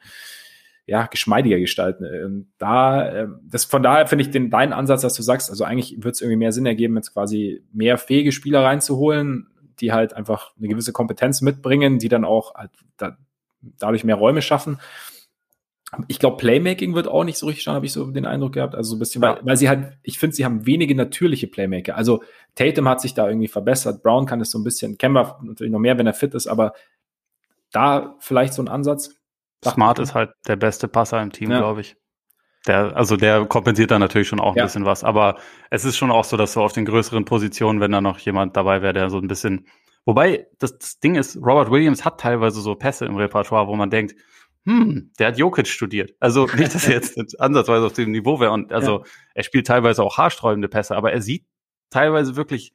A: ja, geschmeidiger gestalten. Ähm, da, ähm, das, von daher finde ich den, deinen Ansatz, dass du sagst, also eigentlich wird es irgendwie mehr Sinn ergeben, jetzt quasi mehr fähige Spieler reinzuholen, die halt einfach eine gewisse Kompetenz mitbringen, die dann auch halt da, dadurch mehr Räume schaffen. Ich glaube, Playmaking wird auch nicht so richtig schauen, habe ich so den Eindruck gehabt. Also so ein bisschen, weil, weil sie halt, ich finde, sie haben wenige natürliche Playmaker. Also Tatum hat sich da irgendwie verbessert, Brown kann es so ein bisschen, Kemba natürlich noch mehr, wenn er fit ist, aber da vielleicht so ein Ansatz.
B: Smart ist halt der beste Passer im Team, ja. glaube ich. Der, also der kompensiert da natürlich schon auch ein ja. bisschen was. Aber es ist schon auch so, dass so auf den größeren Positionen, wenn da noch jemand dabei wäre, der so ein bisschen. Wobei, das, das Ding ist, Robert Williams hat teilweise so Pässe im Repertoire, wo man denkt, hm, der hat Jokic studiert. Also <laughs> nicht, dass er jetzt ansatzweise auf dem Niveau wäre. Und also ja. er spielt teilweise auch haarsträubende Pässe, aber er sieht teilweise wirklich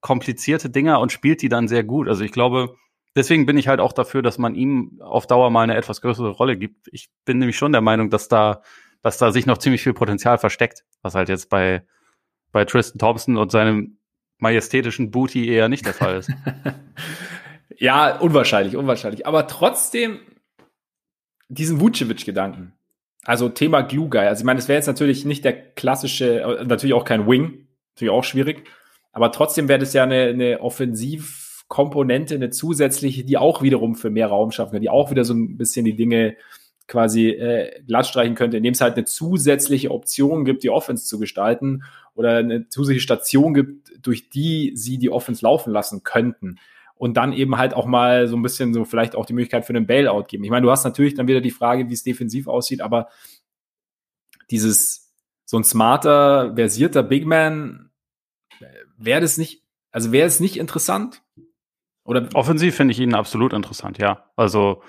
B: komplizierte Dinger und spielt die dann sehr gut. Also ich glaube, deswegen bin ich halt auch dafür, dass man ihm auf Dauer mal eine etwas größere Rolle gibt. Ich bin nämlich schon der Meinung, dass da, dass da sich noch ziemlich viel Potenzial versteckt, was halt jetzt bei, bei Tristan Thompson und seinem majestätischen Booty eher nicht der Fall ist. <laughs>
A: ja, unwahrscheinlich, unwahrscheinlich. Aber trotzdem diesen Vucevic-Gedanken. Also Thema Glue Guy. Also ich meine, es wäre jetzt natürlich nicht der klassische, äh, natürlich auch kein Wing, natürlich auch schwierig. Aber trotzdem wäre das ja eine, eine Offensiv- Komponente, eine zusätzliche, die auch wiederum für mehr Raum schaffen kann, die auch wieder so ein bisschen die Dinge quasi äh, glatt streichen könnte, indem es halt eine zusätzliche Option gibt, die Offense zu gestalten oder eine zusätzliche Station gibt, durch die sie die Offense laufen lassen könnten. Und dann eben halt auch mal so ein bisschen so vielleicht auch die Möglichkeit für einen Bailout geben. Ich meine, du hast natürlich dann wieder die Frage, wie es defensiv aussieht, aber dieses, so ein smarter, versierter Big Man, äh, wäre das nicht, also wäre es nicht interessant?
B: Oder offensiv finde ich ihn absolut interessant, ja. Also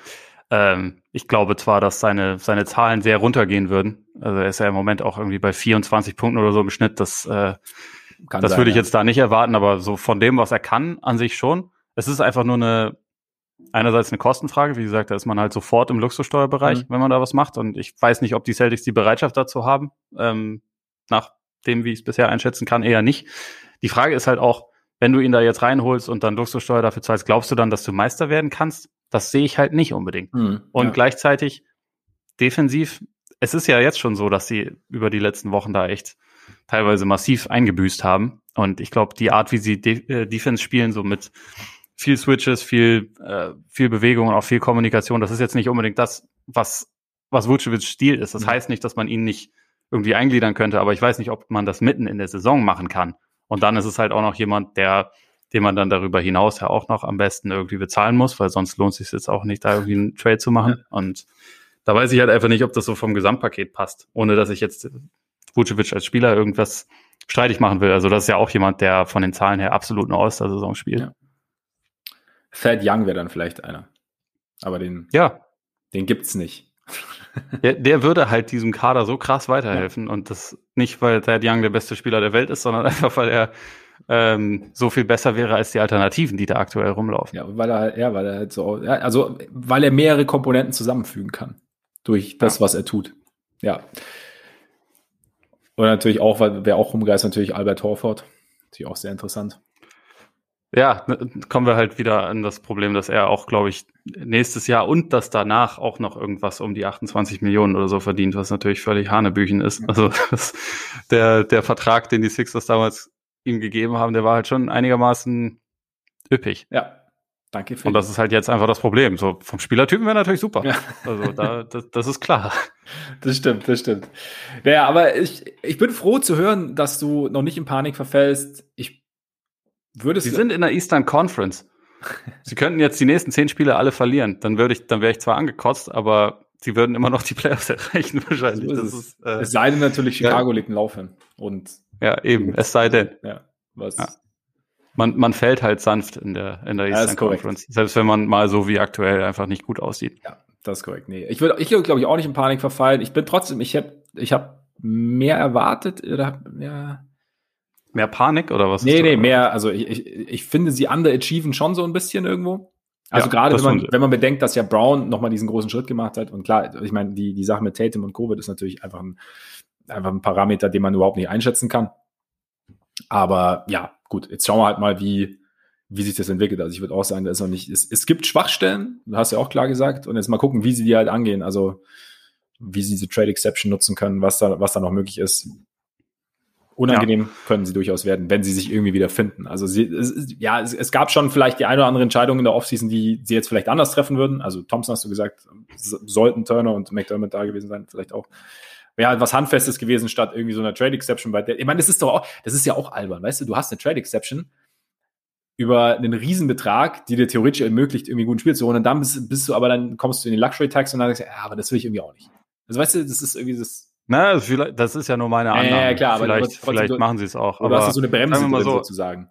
B: ähm, ich glaube zwar, dass seine, seine Zahlen sehr runtergehen würden. Also er ist ja im Moment auch irgendwie bei 24 Punkten oder so im Schnitt. Das, äh, das sein, würde ich ja. jetzt da nicht erwarten, aber so von dem, was er kann, an sich schon. Es ist einfach nur eine, einerseits eine Kostenfrage. Wie gesagt, da ist man halt sofort im Luxussteuerbereich, mhm. wenn man da was macht. Und ich weiß nicht, ob die Celtics die Bereitschaft dazu haben. Ähm, nach dem, wie ich es bisher einschätzen kann, eher nicht. Die Frage ist halt auch, wenn du ihn da jetzt reinholst und dann Luxussteuer dafür zahlst, glaubst du dann, dass du Meister werden kannst? Das sehe ich halt nicht unbedingt. Mhm, und ja. gleichzeitig defensiv, es ist ja jetzt schon so, dass sie über die letzten Wochen da echt teilweise massiv eingebüßt haben. Und ich glaube, die Art, wie sie De äh, Defense spielen, so mit viel Switches, viel, äh, viel Bewegung und auch viel Kommunikation, das ist jetzt nicht unbedingt das, was, was Vucevic Stil ist. Das mhm. heißt nicht, dass man ihn nicht irgendwie eingliedern könnte, aber ich weiß nicht, ob man das mitten in der Saison machen kann. Und dann ist es halt auch noch jemand, der, den man dann darüber hinaus ja auch noch am besten irgendwie bezahlen muss, weil sonst lohnt es sich jetzt auch nicht, da irgendwie einen Trade zu machen. Ja. Und da weiß ich halt einfach nicht, ob das so vom Gesamtpaket passt, ohne dass ich jetzt Vucevic als Spieler irgendwas streitig machen will. Also das ist ja auch jemand, der von den Zahlen her absolut eine All-Star-Saison spielt. Ja.
A: Thad Young wäre dann vielleicht einer. Aber den,
B: ja.
A: den gibt's nicht.
B: Der, der würde halt diesem Kader so krass weiterhelfen. Ja. Und das nicht, weil Thad Young der beste Spieler der Welt ist, sondern <laughs> einfach, weil er ähm, so viel besser wäre als die Alternativen, die da aktuell rumlaufen.
A: Ja, weil er, ja, weil er halt so, ja, also weil er mehrere Komponenten zusammenfügen kann durch das, ja. was er tut. Ja. Und natürlich auch, weil wer auch rumgeist, natürlich Albert Horford. Natürlich auch sehr interessant.
B: Ja, kommen wir halt wieder an das Problem, dass er auch, glaube ich, nächstes Jahr und das danach auch noch irgendwas um die 28 Millionen oder so verdient, was natürlich völlig Hanebüchen ist. Also das, der, der Vertrag, den die Sixers damals ihm gegeben haben, der war halt schon einigermaßen üppig.
A: Ja. Danke
B: für Und das ist halt jetzt einfach das Problem. So vom Spielertypen wäre natürlich super. Ja. Also da, das, das ist klar. <laughs>
A: Das stimmt, das stimmt. Naja, aber ich, ich bin froh zu hören, dass du noch nicht in Panik verfällst. Ich
B: Würdest Sie sind in der Eastern Conference. <laughs> Sie könnten jetzt die nächsten zehn Spiele alle verlieren. Dann würde ich, dann wäre ich zwar angekotzt, aber sie würden immer noch die Playoffs <laughs> erreichen wahrscheinlich.
A: So ist es. Ist, äh, es sei denn natürlich, Chicago ja. legt einen Lauf hin. Und
B: ja, eben, es sei denn.
A: Ja, was.
B: Ja. Man, man fällt halt sanft in der, in der Eastern Conference. Selbst wenn man mal so wie aktuell einfach nicht gut aussieht.
A: Ja, das ist korrekt. Nee, ich würde, ich glaube ich auch nicht in Panik verfallen. Ich bin trotzdem, ich habe, ich habe mehr erwartet oder mehr.
B: Mehr Panik oder was?
A: Nee, nee, mehr, also ich, ich, ich finde, sie underachieven schon so ein bisschen irgendwo. Also ja, gerade wenn man, wenn man bedenkt, dass ja Brown nochmal diesen großen Schritt gemacht hat. Und klar, ich meine, die, die Sache mit Tatum und Covid ist natürlich einfach ein, einfach ein Parameter, den man überhaupt nicht einschätzen kann. Aber ja, gut, jetzt schauen wir halt mal, wie, wie sich das entwickelt. Also ich würde auch sagen, da ist noch nicht, es, es gibt Schwachstellen, du hast ja auch klar gesagt, und jetzt mal gucken, wie sie die halt angehen. Also wie sie diese Trade Exception nutzen können, was da, was da noch möglich ist. Unangenehm ja. können sie durchaus werden, wenn sie sich irgendwie wieder finden. Also sie, es, ja, es, es, gab schon vielleicht die eine oder andere Entscheidung in der Offseason, die sie jetzt vielleicht anders treffen würden. Also Thompson hast du gesagt, sollten Turner und McDermott da gewesen sein, vielleicht auch. Wäre was Handfestes gewesen, statt irgendwie so einer Trade Exception bei der. Ich meine, das ist doch auch, das ist ja auch albern, weißt du, du hast eine Trade Exception über einen Riesenbetrag, die dir theoretisch ermöglicht, irgendwie guten Spiel zu holen. Und dann bist, bist du aber, dann kommst du in den Luxury Tax und dann sagst du, ja, aber das will ich irgendwie auch nicht. Also weißt du, das ist irgendwie das,
B: na, vielleicht, das ist ja nur meine Annahme.
A: Ja, klar,
B: aber vielleicht, vielleicht du, machen sie es auch.
A: Aber du hast so eine Bremse
B: mal
A: so, sozusagen.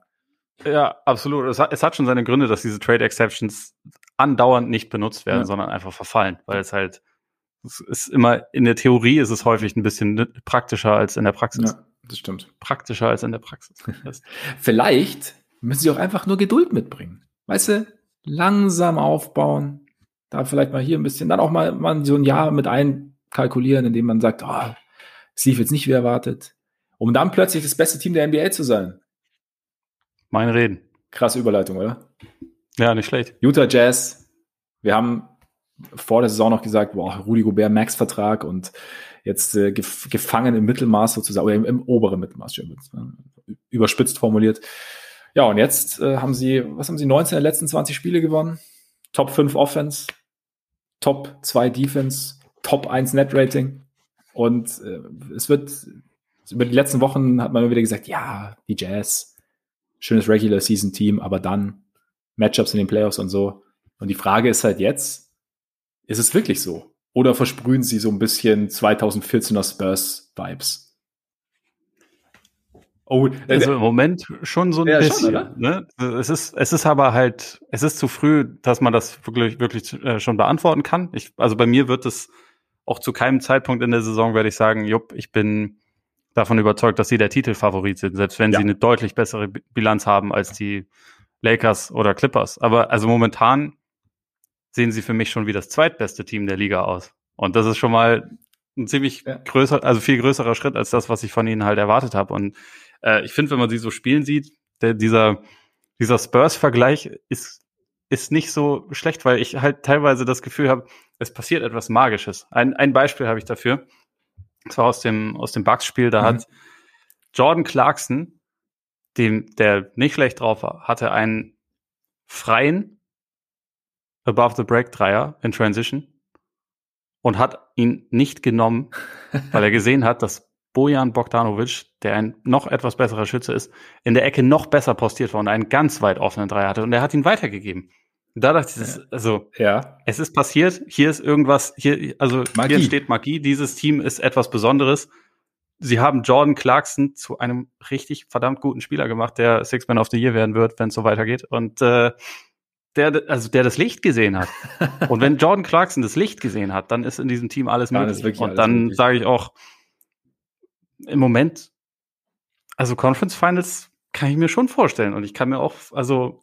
B: Ja, absolut. Es hat, es hat schon seine Gründe, dass diese Trade Exceptions andauernd nicht benutzt werden, ja. sondern einfach verfallen, weil es halt, es ist immer, in der Theorie ist es häufig ein bisschen praktischer als in der Praxis. Ja,
A: das stimmt.
B: Praktischer als in der Praxis. <laughs>
A: Vielleicht müssen sie auch einfach nur Geduld mitbringen. Weißt du, langsam aufbauen, da vielleicht mal hier ein bisschen, dann auch mal, mal so ein Jahr mit ein, kalkulieren, indem man sagt, oh, es lief jetzt nicht wie erwartet, um dann plötzlich das beste Team der NBA zu sein.
B: Mein Reden.
A: Krasse Überleitung, oder?
B: Ja, nicht schlecht.
A: Utah Jazz. Wir haben vor der Saison noch gesagt, boah, Rudy Gobert Max-Vertrag und jetzt äh, gef gefangen im Mittelmaß sozusagen, oder im, im oberen Mittelmaß, überspitzt formuliert. Ja, und jetzt äh, haben sie, was haben sie, 19 der letzten 20 Spiele gewonnen? Top 5 Offense, Top 2 Defense, Top 1 Net Rating. Und äh, es wird, über die letzten Wochen hat man immer wieder gesagt, ja, die Jazz, schönes Regular Season Team, aber dann Matchups in den Playoffs und so. Und die Frage ist halt jetzt, ist es wirklich so? Oder versprühen sie so ein bisschen 2014er Spurs Vibes?
B: Oh, äh, also im Moment schon so ein ja, bisschen. Schon, ne? Es ist, es ist aber halt, es ist zu früh, dass man das wirklich, wirklich äh, schon beantworten kann. Ich, also bei mir wird es auch zu keinem Zeitpunkt in der Saison werde ich sagen, jupp, ich bin davon überzeugt, dass sie der Titelfavorit sind, selbst wenn ja. sie eine deutlich bessere Bilanz haben als die Lakers oder Clippers. Aber also momentan sehen sie für mich schon wie das zweitbeste Team der Liga aus. Und das ist schon mal ein ziemlich ja. größer, also viel größerer Schritt als das, was ich von ihnen halt erwartet habe. Und äh, ich finde, wenn man sie so spielen sieht, der, dieser, dieser Spurs-Vergleich ist ist nicht so schlecht, weil ich halt teilweise das Gefühl habe, es passiert etwas Magisches. Ein, ein Beispiel habe ich dafür. Das war aus dem, aus dem Bucks-Spiel, da mhm. hat Jordan Clarkson, dem, der nicht schlecht drauf war, hatte einen freien Above the Break Dreier in Transition und hat ihn nicht genommen, <laughs> weil er gesehen hat, dass Bojan Bogdanovic, der ein noch etwas besserer Schütze ist, in der Ecke noch besser postiert war und einen ganz weit offenen Dreier hatte und er hat ihn weitergegeben. Da dachte ich, das, also, ja. es ist passiert, hier ist irgendwas, hier, also, Magie. hier steht Magie, dieses Team ist etwas Besonderes. Sie haben Jordan Clarkson zu einem richtig verdammt guten Spieler gemacht, der Six Man of the Year werden wird, wenn es so weitergeht. Und äh, der, also der das Licht gesehen hat. und wenn <laughs> Jordan Clarkson das Licht gesehen hat, dann ist in diesem Team alles möglich. und dann sage ich auch, im Moment, also Conference Finals kann ich mir schon vorstellen. Und ich kann mir auch, also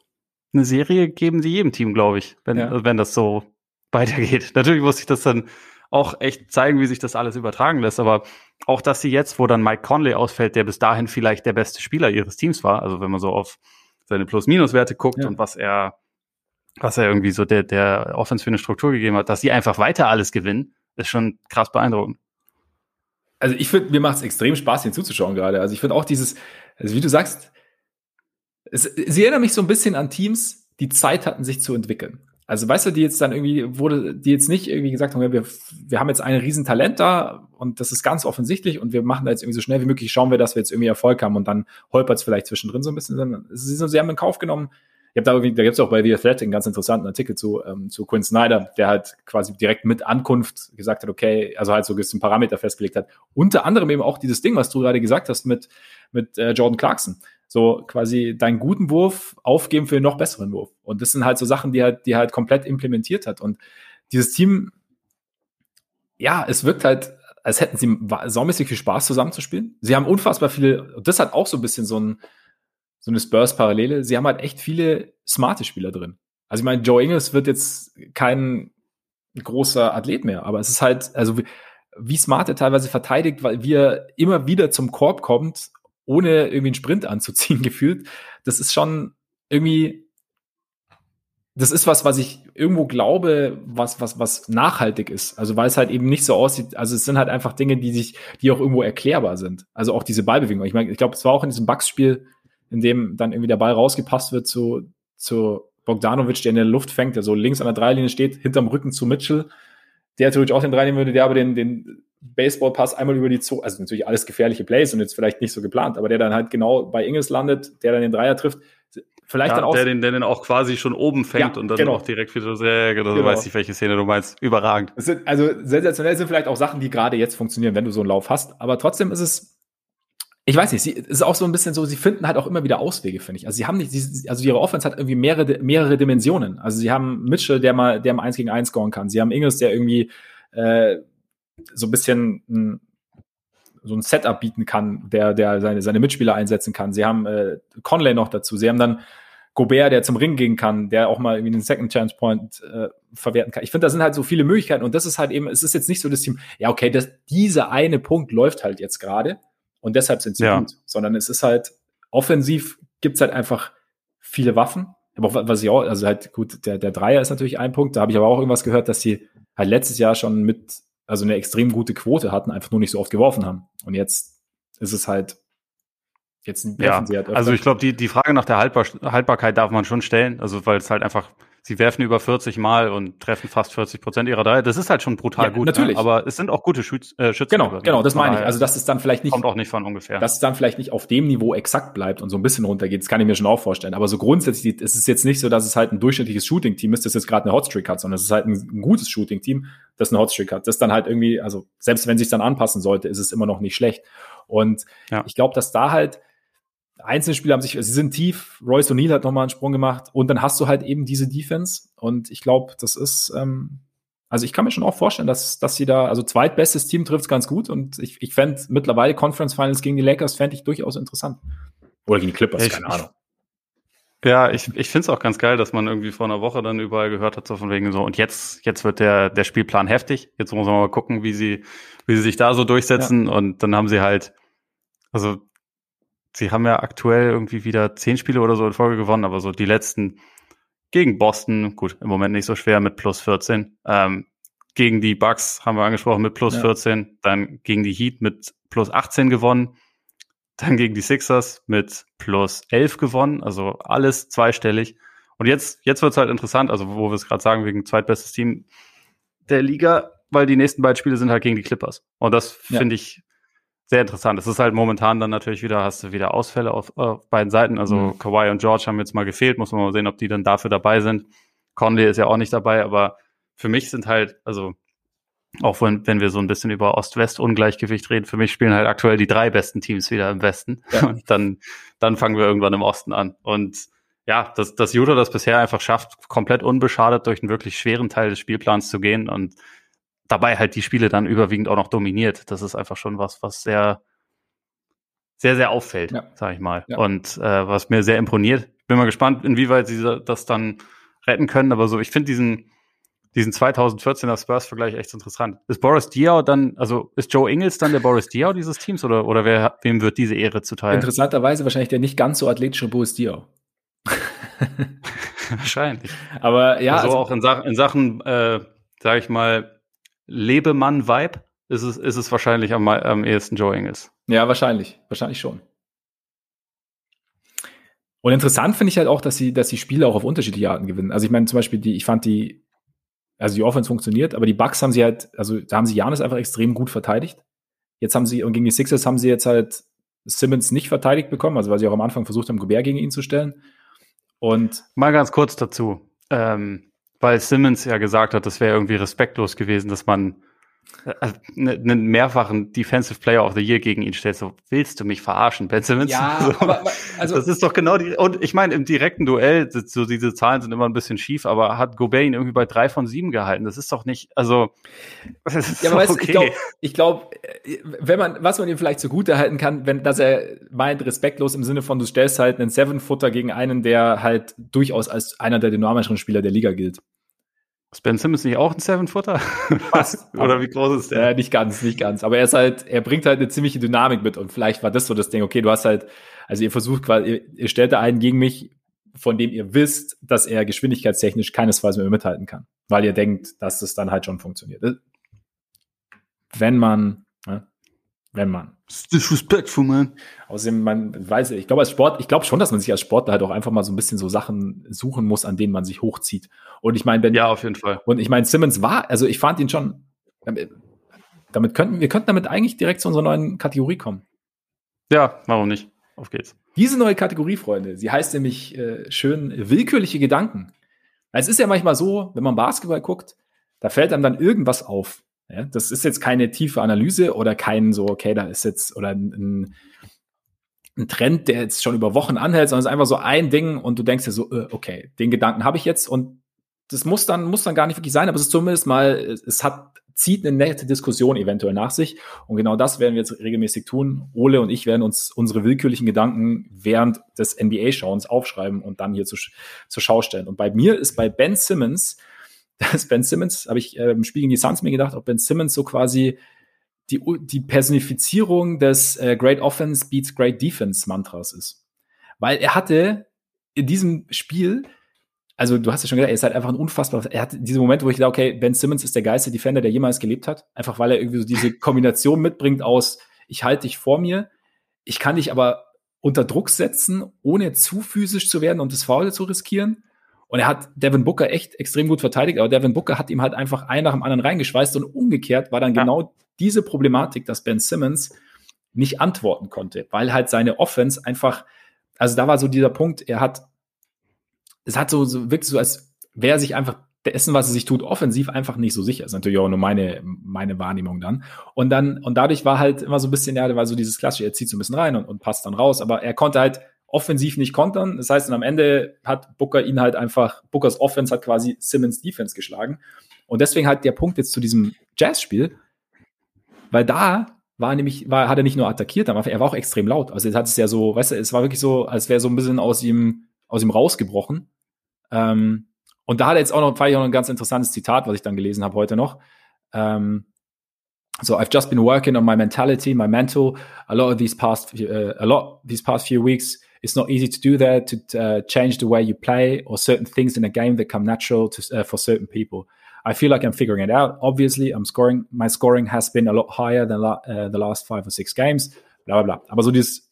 B: eine Serie geben sie jedem Team, glaube ich, wenn, ja. wenn das so <laughs> weitergeht. Natürlich muss ich das dann auch echt zeigen, wie sich das alles übertragen lässt. Aber auch, dass sie jetzt, wo dann Mike Conley ausfällt, der bis dahin vielleicht der beste Spieler ihres Teams war, also wenn man so auf seine Plus-Minus-Werte guckt ja. und was er, was er irgendwie so der, der Offense für eine Struktur gegeben hat, dass sie einfach weiter alles gewinnen, ist schon krass beeindruckend.
A: Also ich finde, mir macht es extrem Spaß, hier zuzuschauen gerade. Also ich finde auch dieses, also wie du sagst, es, sie erinnern mich so ein bisschen an Teams, die Zeit hatten, sich zu entwickeln. Also weißt du, die jetzt dann irgendwie wurde, die jetzt nicht irgendwie gesagt haben, wir, wir haben jetzt ein Riesentalent da und das ist ganz offensichtlich und wir machen da jetzt irgendwie so schnell wie möglich, schauen wir, dass wir jetzt irgendwie Erfolg haben und dann holpert es vielleicht zwischendrin so ein bisschen. Sie, sie haben in Kauf genommen, Ich habe da irgendwie, da gibt es auch bei The Athletic einen ganz interessanten Artikel zu, ähm, zu Quinn Snyder, der halt quasi direkt mit Ankunft gesagt hat, okay, also halt so ein Parameter festgelegt hat. Unter anderem eben auch dieses Ding, was du gerade gesagt hast mit, mit äh, Jordan Clarkson. So quasi deinen guten Wurf aufgeben für einen noch besseren Wurf. Und das sind halt so Sachen, die halt, die halt komplett implementiert hat. Und dieses Team, ja, es wirkt halt, als hätten sie saumäßig viel Spaß zusammenzuspielen. Sie haben unfassbar viele, das hat auch so ein bisschen so ein, so eine Spurs-Parallele. Sie haben halt echt viele smarte Spieler drin. Also ich meine, Joe Ingles wird jetzt kein großer Athlet mehr, aber es ist halt, also wie, wie smart er teilweise verteidigt, weil wir immer wieder zum Korb kommt, ohne irgendwie einen Sprint anzuziehen <laughs> gefühlt. Das ist schon irgendwie, das ist was, was ich irgendwo glaube, was, was, was nachhaltig ist. Also weil es halt eben nicht so aussieht. Also es sind halt einfach Dinge, die sich, die auch irgendwo erklärbar sind. Also auch diese Ballbewegung. Ich meine, ich glaube, es war auch in diesem Bugs-Spiel, in dem dann irgendwie der Ball rausgepasst wird zu, zu Bogdanovic, der in der Luft fängt, der so links an der Dreilinie steht, hinterm Rücken zu Mitchell, der natürlich auch den Dreilinie würde, der aber den, den Baseballpass einmal über die Zone, also natürlich alles gefährliche Plays und jetzt vielleicht nicht so geplant, aber der dann halt genau bei Ingels landet, der dann den Dreier trifft,
B: vielleicht ja, dann auch. Der den, der den auch quasi schon oben fängt ja, und dann genau. auch direkt wieder sehr, genau, genau. du weißt nicht, welche Szene du meinst. Überragend.
A: Sind, also sensationell sind vielleicht auch Sachen, die gerade jetzt funktionieren, wenn du so einen Lauf hast, aber trotzdem ist es ich weiß nicht, sie ist auch so ein bisschen so, sie finden halt auch immer wieder Auswege, finde ich. Also sie haben nicht, sie, also ihre Offense hat irgendwie mehrere, mehrere Dimensionen. Also sie haben Mitchell, der mal, der mal eins gegen eins scoren kann. Sie haben Ingles, der irgendwie äh, so ein bisschen ein, so ein Setup bieten kann, der, der seine, seine Mitspieler einsetzen kann. Sie haben äh, Conley noch dazu. Sie haben dann Gobert, der zum Ring gehen kann, der auch mal irgendwie einen Second Chance Point äh, verwerten kann. Ich finde, da sind halt so viele Möglichkeiten und das ist halt eben, es ist jetzt nicht so das Team, ja, okay, das, dieser eine Punkt läuft halt jetzt gerade und deshalb sind sie ja. gut, sondern es ist halt offensiv gibt's halt einfach viele Waffen. Aber auch, was ich auch, also halt gut, der, der Dreier ist natürlich ein Punkt. Da habe ich aber auch irgendwas gehört, dass sie halt letztes Jahr schon mit, also eine extrem gute Quote hatten, einfach nur nicht so oft geworfen haben. Und jetzt ist es halt,
B: jetzt ja, halt Also ich glaube, die, die Frage nach der Haltbar Haltbarkeit darf man schon stellen, also weil es halt einfach sie werfen über 40 Mal und treffen fast 40 Prozent ihrer Dreier. Das ist halt schon brutal ja, gut.
A: Ne? Natürlich.
B: Ne? Aber es sind auch gute Schütz, äh, Schützen.
A: Genau, genau, das meine ich. Also, dass es dann vielleicht nicht.
B: Kommt auch nicht von ungefähr.
A: Dass es dann vielleicht nicht auf dem Niveau exakt bleibt und so ein bisschen runtergeht. Das kann ich mir schon auch vorstellen. Aber so grundsätzlich ist es jetzt nicht so, dass es halt ein durchschnittliches Shooting-Team ist, das jetzt gerade eine Hotstreak hat, sondern es ist halt ein, ein gutes Shooting-Team, das eine Hotstreak hat. Das dann halt irgendwie, also selbst wenn sich dann anpassen sollte, ist es immer noch nicht schlecht. Und ja. ich glaube, dass da halt, einzelne Spieler haben sich, sie sind tief, Royce O'Neill hat nochmal einen Sprung gemacht und dann hast du halt eben diese Defense und ich glaube, das ist, ähm, also ich kann mir schon auch vorstellen, dass, dass sie da, also zweitbestes Team trifft ganz gut und ich, ich fände mittlerweile Conference Finals gegen die Lakers fände ich durchaus interessant. Oder gegen die Clippers, ich, keine Ahnung.
B: Ja, ich, ich finde es auch ganz geil, dass man irgendwie vor einer Woche dann überall gehört hat, so von wegen so, und jetzt, jetzt wird der, der Spielplan heftig. Jetzt muss man mal gucken, wie sie, wie sie sich da so durchsetzen. Ja. Und dann haben sie halt, also sie haben ja aktuell irgendwie wieder zehn Spiele oder so in Folge gewonnen, aber so die letzten gegen Boston, gut, im Moment nicht so schwer mit plus 14. Ähm, gegen die Bucks haben wir angesprochen mit plus ja. 14, dann gegen die Heat mit plus 18 gewonnen, dann gegen die Sixers mit plus 11 gewonnen, also alles zweistellig. Und jetzt, jetzt wird's halt interessant, also wo wir es gerade sagen, wegen zweitbestes Team der Liga, weil die nächsten beiden Spiele sind halt gegen die Clippers. Und das ja. finde ich sehr interessant. Es ist halt momentan dann natürlich wieder, hast du wieder Ausfälle auf, auf beiden Seiten. Also mhm. Kawhi und George haben jetzt mal gefehlt, muss man mal sehen, ob die dann dafür dabei sind. Conley ist ja auch nicht dabei, aber für mich sind halt, also auch wenn, wenn wir so ein bisschen über Ost-West-Ungleichgewicht reden, für mich spielen halt aktuell die drei besten Teams wieder im Westen. Ja. <laughs> Und dann, dann fangen wir irgendwann im Osten an. Und ja, dass, dass Utah das bisher einfach schafft, komplett unbeschadet durch einen wirklich schweren Teil des Spielplans zu gehen und dabei halt die Spiele dann überwiegend auch noch dominiert. Das ist einfach schon was, was sehr, sehr, sehr auffällt, ja. sag ich mal. Ja. Und äh, was mir sehr imponiert. Bin mal gespannt, inwieweit sie das dann retten können. Aber so, ich finde diesen, diesen 2014er Spurs-Vergleich echt interessant. Ist Boris Diaw dann, also ist Joe Ingles dann der Boris Diaw dieses Teams oder, oder wer, wem wird diese Ehre zuteil?
A: Interessanterweise wahrscheinlich der nicht ganz so athletische Boris Diaw. <laughs>
B: wahrscheinlich.
A: Aber ja.
B: Also, also auch in, Sachen, in Sachen, äh, sag ich mal, Lebemann-Vibe ist es, ist es wahrscheinlich am, am ehesten Joe Ingles.
A: Ja, wahrscheinlich. Wahrscheinlich schon. Und interessant finde ich halt auch, dass sie, dass die Spiele auch auf unterschiedliche Arten gewinnen. Also ich meine zum Beispiel, die, ich fand die, also die Offense funktioniert, aber die Bucks haben sie halt, also da haben sie Janis einfach extrem gut verteidigt. Jetzt haben sie, und gegen die Sixers haben sie jetzt halt Simmons nicht verteidigt bekommen, also weil sie auch am Anfang versucht haben, Gobert gegen ihn zu stellen.
B: Und mal ganz kurz dazu, ähm, weil Simmons ja gesagt hat, das wäre irgendwie respektlos gewesen, dass man einen äh, ne, mehrfachen Defensive Player of the Year gegen ihn stellt, so willst du mich verarschen, Ben Simmons? Ja, <laughs> so, aber, also das ist doch genau die. Und ich meine, im direkten Duell, so diese Zahlen sind immer ein bisschen schief, aber hat Gobert ihn irgendwie bei drei von sieben gehalten. Das ist doch nicht, also. <laughs>
A: Das ja, aber weißt, okay. ich glaube, ich glaub, wenn man, was man ihm vielleicht zugute halten kann, wenn, dass er meint, respektlos im Sinne von, du stellst halt einen Seven-Footer gegen einen, der halt durchaus als einer der dynamischeren Spieler der Liga gilt.
B: Ist Ben Simmons nicht auch ein Seven-Footer?
A: Fast. <laughs> Oder wie groß ist der? Äh, nicht ganz, nicht ganz. Aber er ist halt, er bringt halt eine ziemliche Dynamik mit und vielleicht war das so das Ding, okay, du hast halt, also ihr versucht quasi, ihr, ihr stellt da einen gegen mich, von dem ihr wisst, dass er geschwindigkeitstechnisch keinesfalls mehr mithalten kann. Weil ihr denkt, dass das dann halt schon funktioniert. Wenn man, ne, wenn man.
B: Disrespectful, man.
A: Außerdem, man weiß, ich glaube, als Sport, ich glaube schon, dass man sich als Sportler halt auch einfach mal so ein bisschen so Sachen suchen muss, an denen man sich hochzieht. Und ich meine, wenn.
B: Ja, auf jeden Fall.
A: Und ich meine, Simmons war, also ich fand ihn schon, damit könnten, wir könnten damit eigentlich direkt zu unserer neuen Kategorie kommen.
B: Ja, warum nicht? Auf geht's.
A: Diese neue Kategorie, Freunde, sie heißt nämlich äh, schön willkürliche Gedanken. Es ist ja manchmal so, wenn man Basketball guckt, da fällt einem dann irgendwas auf. Ja, das ist jetzt keine tiefe Analyse oder kein so, okay, da ist jetzt oder ein, ein Trend, der jetzt schon über Wochen anhält, sondern es ist einfach so ein Ding und du denkst dir so, äh, okay, den Gedanken habe ich jetzt und das muss dann, muss dann gar nicht wirklich sein, aber es ist zumindest mal, es hat, zieht eine nette Diskussion eventuell nach sich. Und genau das werden wir jetzt regelmäßig tun. Ole und ich werden uns unsere willkürlichen Gedanken während des NBA-Schauens aufschreiben und dann hier zu, zur Schau stellen. Und bei mir ist bei Ben Simmons dass Ben Simmons, habe ich äh, im Spiel gegen die Suns mir gedacht, ob Ben Simmons so quasi die, die Personifizierung des äh, Great Offense beats Great Defense Mantras ist. Weil er hatte in diesem Spiel, also du hast ja schon gesagt, er ist halt einfach ein unfassbar, er hat diese Momente, wo ich dachte, okay, Ben Simmons ist der geilste Defender, der jemals gelebt hat. Einfach weil er irgendwie so diese <laughs> Kombination mitbringt aus, ich halte dich vor mir, ich kann dich aber unter Druck setzen, ohne zu physisch zu werden und das Foul zu riskieren. Und er hat Devin Booker echt extrem gut verteidigt, aber Devin Booker hat ihm halt einfach einen nach dem anderen reingeschweißt und umgekehrt war dann ja. genau diese Problematik, dass Ben Simmons nicht antworten konnte, weil halt seine Offense einfach, also da war so dieser Punkt, er hat, es hat so, so wirklich so, als wäre sich einfach dessen, was er sich tut, offensiv einfach nicht so sicher. Das ist natürlich auch nur meine, meine Wahrnehmung dann. Und dann, und dadurch war halt immer so ein bisschen, ja, da war so dieses klassische, er zieht so ein bisschen rein und, und passt dann raus, aber er konnte halt offensiv nicht kontern. Das heißt, am Ende hat Booker ihn halt einfach, Bookers Offense hat quasi Simmons Defense geschlagen. Und deswegen halt der Punkt jetzt zu diesem Jazz-Spiel, weil da war nämlich, war, hat er nicht nur attackiert, er war auch extrem laut. Also jetzt hat es ja so, weißt du, es war wirklich so, als wäre so ein bisschen aus ihm, aus ihm rausgebrochen. Ähm, und da hat er jetzt auch noch, fand ich auch noch ein ganz interessantes Zitat, was ich dann gelesen habe heute noch. Ähm, so I've just been working on my mentality, my mental. A lot of these past, uh, a lot these past few weeks, it's not easy to do that to uh, change the way you play or certain things in a game that come natural to, uh, for certain people. I feel like I'm figuring it out. Obviously, I'm scoring. My scoring has been a lot higher than la uh, the last five or six games. Bla bla bla. Aber so dieses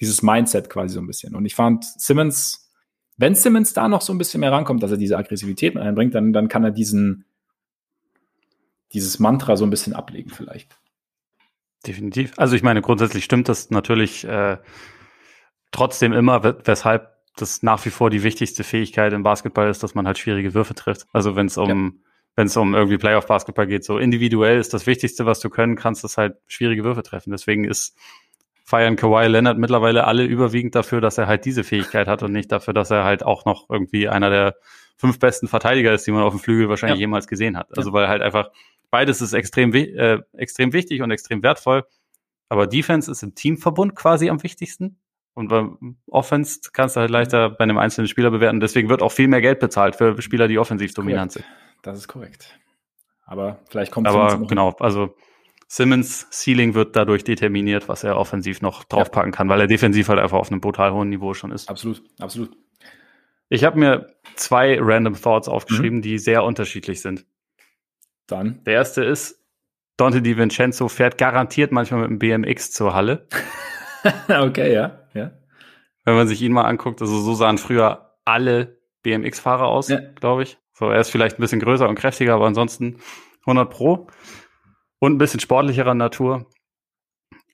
A: dieses Mindset quasi so ein bisschen. Und ich fand Simmons, wenn Simmons da noch so ein bisschen mehr rankommt, dass er diese Aggressivität mit einbringt, dann dann kann er diesen dieses Mantra so ein bisschen ablegen vielleicht.
B: Definitiv. Also ich meine, grundsätzlich stimmt das natürlich. Äh, trotzdem immer, weshalb das nach wie vor die wichtigste Fähigkeit im Basketball ist, dass man halt schwierige Würfe trifft. Also wenn es um ja. wenn es um irgendwie Playoff-Basketball geht, so individuell ist das Wichtigste, was du können kannst, ist halt schwierige Würfe treffen. Deswegen ist feiern Kawhi Leonard mittlerweile alle überwiegend dafür, dass er halt diese Fähigkeit hat und nicht dafür, dass er halt auch noch irgendwie einer der fünf besten Verteidiger ist, die man auf dem Flügel wahrscheinlich ja. jemals gesehen hat. Also ja. weil halt einfach beides ist extrem, äh, extrem wichtig und extrem wertvoll. Aber Defense ist im Teamverbund quasi am wichtigsten. Und beim Offense kannst du halt leichter bei einem einzelnen Spieler bewerten. Deswegen wird auch viel mehr Geld bezahlt für Spieler, die offensiv dominant sind.
A: Das ist korrekt. Aber vielleicht kommt
B: Aber genau, also Simmons Ceiling wird dadurch determiniert, was er offensiv noch draufpacken ja. kann, weil er defensiv halt einfach auf einem brutal hohen Niveau schon ist.
A: Absolut, absolut.
B: Ich habe mir zwei Random Thoughts aufgeschrieben, mhm. die sehr unterschiedlich sind. Dann. Der erste ist, Dante DiVincenzo fährt garantiert manchmal mit dem BMX zur Halle. <laughs> <laughs>
A: okay, ja, ja.
B: Wenn man sich ihn mal anguckt, also so sahen früher alle BMX-Fahrer aus, ja. glaube ich. So, er ist vielleicht ein bisschen größer und kräftiger, aber ansonsten 100 Pro. Und ein bisschen sportlicherer Natur.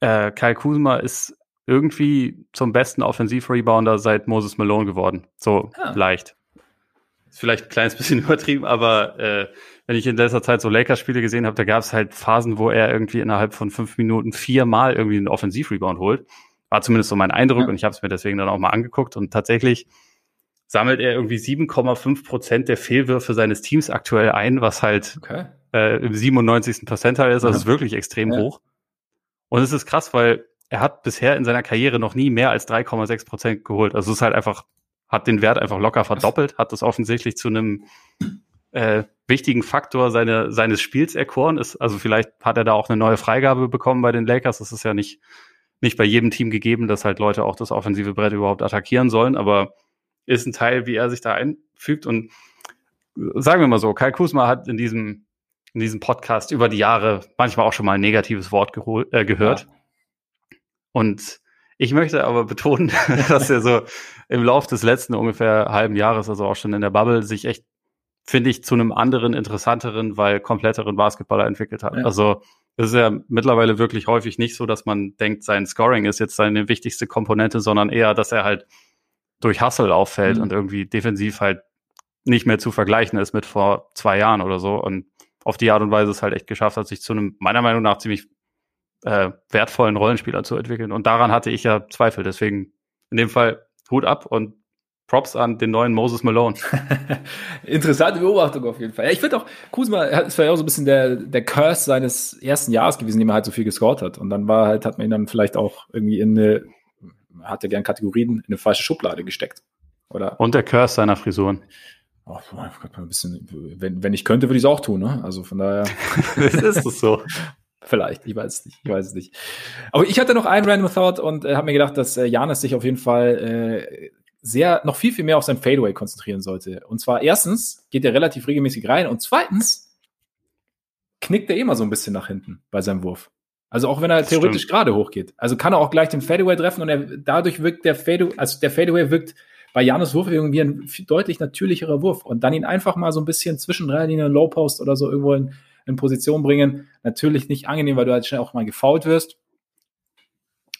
B: Äh, Kyle Kuzma ist irgendwie zum besten Offensiv-Rebounder seit Moses Malone geworden. So ah. leicht. Ist vielleicht ein kleines <laughs> bisschen übertrieben, aber äh, wenn ich in letzter Zeit so Lakers-Spiele gesehen habe, da gab es halt Phasen, wo er irgendwie innerhalb von fünf Minuten viermal irgendwie einen Offensiv-Rebound holt. War zumindest so mein Eindruck ja. und ich habe es mir deswegen dann auch mal angeguckt und tatsächlich sammelt er irgendwie 7,5 Prozent der Fehlwürfe seines Teams aktuell ein, was halt okay. äh, im 97. Percentile ist. Also ja. ist wirklich extrem ja. hoch. Und es ist krass, weil er hat bisher in seiner Karriere noch nie mehr als 3,6 Prozent geholt. Also es ist halt einfach, hat den Wert einfach locker verdoppelt, hat das offensichtlich zu einem äh, wichtigen Faktor seine, seines Spiels erkoren. Ist, also vielleicht hat er da auch eine neue Freigabe bekommen bei den Lakers. Das ist ja nicht, nicht bei jedem Team gegeben, dass halt Leute auch das offensive Brett überhaupt attackieren sollen, aber ist ein Teil, wie er sich da einfügt. Und sagen wir mal so, Kai Kusma hat in diesem, in diesem Podcast über die Jahre manchmal auch schon mal ein negatives Wort äh, gehört. Ja. Und ich möchte aber betonen, <laughs> dass er so im Lauf des letzten ungefähr halben Jahres, also auch schon in der Bubble, sich echt, finde ich, zu einem anderen, interessanteren, weil kompletteren Basketballer entwickelt hat. Ja. Also es ist ja mittlerweile wirklich häufig nicht so, dass man denkt, sein Scoring ist jetzt seine wichtigste Komponente, sondern eher, dass er halt durch Hustle auffällt mhm. und irgendwie defensiv halt nicht mehr zu vergleichen ist mit vor zwei Jahren oder so. Und auf die Art und Weise es halt echt geschafft hat, sich zu einem, meiner Meinung nach, ziemlich äh, wertvollen Rollenspieler zu entwickeln. Und daran hatte ich ja Zweifel. Deswegen in dem Fall Hut ab und Props an den neuen Moses Malone. <laughs>
A: Interessante Beobachtung auf jeden Fall. Ja, ich finde auch, Kuzma ist ja auch so ein bisschen der, der Curse seines ersten Jahres gewesen, dem er halt so viel gescored hat. Und dann war halt, hat man ihn dann vielleicht auch irgendwie in eine, hat er gern Kategorien in eine falsche Schublade gesteckt. Oder?
B: Und der Curse seiner Frisuren.
A: Oh, ein bisschen, wenn, wenn ich könnte, würde ich es auch tun, ne? Also von daher. <laughs>
B: ist es so.
A: Vielleicht, ich weiß es nicht, ich weiß es nicht. Aber ich hatte noch einen Random Thought und äh, habe mir gedacht, dass äh, Janis sich auf jeden Fall äh, sehr, noch viel, viel mehr auf sein Fadeaway konzentrieren sollte. Und zwar erstens geht er relativ regelmäßig rein und zweitens knickt er immer so ein bisschen nach hinten bei seinem Wurf. Also auch wenn er das theoretisch stimmt. gerade hochgeht. Also kann er auch gleich den Fadeaway treffen und er, dadurch wirkt der Fadeaway, also der Fadeaway wirkt bei Janus Wurfbewegung wie ein deutlich natürlicherer Wurf und dann ihn einfach mal so ein bisschen zwischen drei Linien Low Post oder so irgendwo in in Position bringen. Natürlich nicht angenehm, weil du halt schnell auch mal gefault wirst.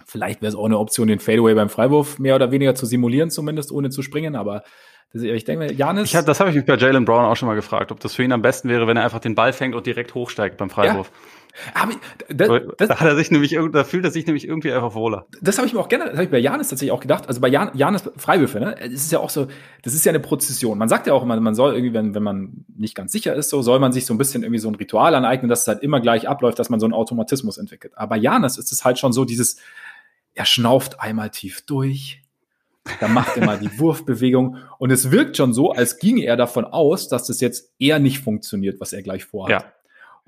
A: Vielleicht wäre es auch eine Option, den Fadeaway beim Freiwurf mehr oder weniger zu simulieren, zumindest ohne zu springen. Aber das, ich denke, Janis.
B: Das habe ich mich bei Jalen Brown auch schon mal gefragt, ob das für ihn am besten wäre, wenn er einfach den Ball fängt und direkt hochsteigt beim Freiwurf. Ja. Aber das, das, da hat er sich nämlich da fühlt er sich nämlich irgendwie einfach wohler.
A: Das habe ich mir auch gerne, das habe ich bei Janis tatsächlich auch gedacht. Also bei Jan, Janis Freiwürfe, ne? Es ist ja auch so, das ist ja eine Prozession. Man sagt ja auch immer, man soll irgendwie, wenn, wenn man nicht ganz sicher ist, so soll man sich so ein bisschen irgendwie so ein Ritual aneignen, dass es halt immer gleich abläuft, dass man so einen Automatismus entwickelt. Aber bei Janis ist es halt schon so dieses, er schnauft einmal tief durch, dann macht er mal die <laughs> Wurfbewegung und es wirkt schon so, als ginge er davon aus, dass das jetzt eher nicht funktioniert, was er gleich vorhat. Ja.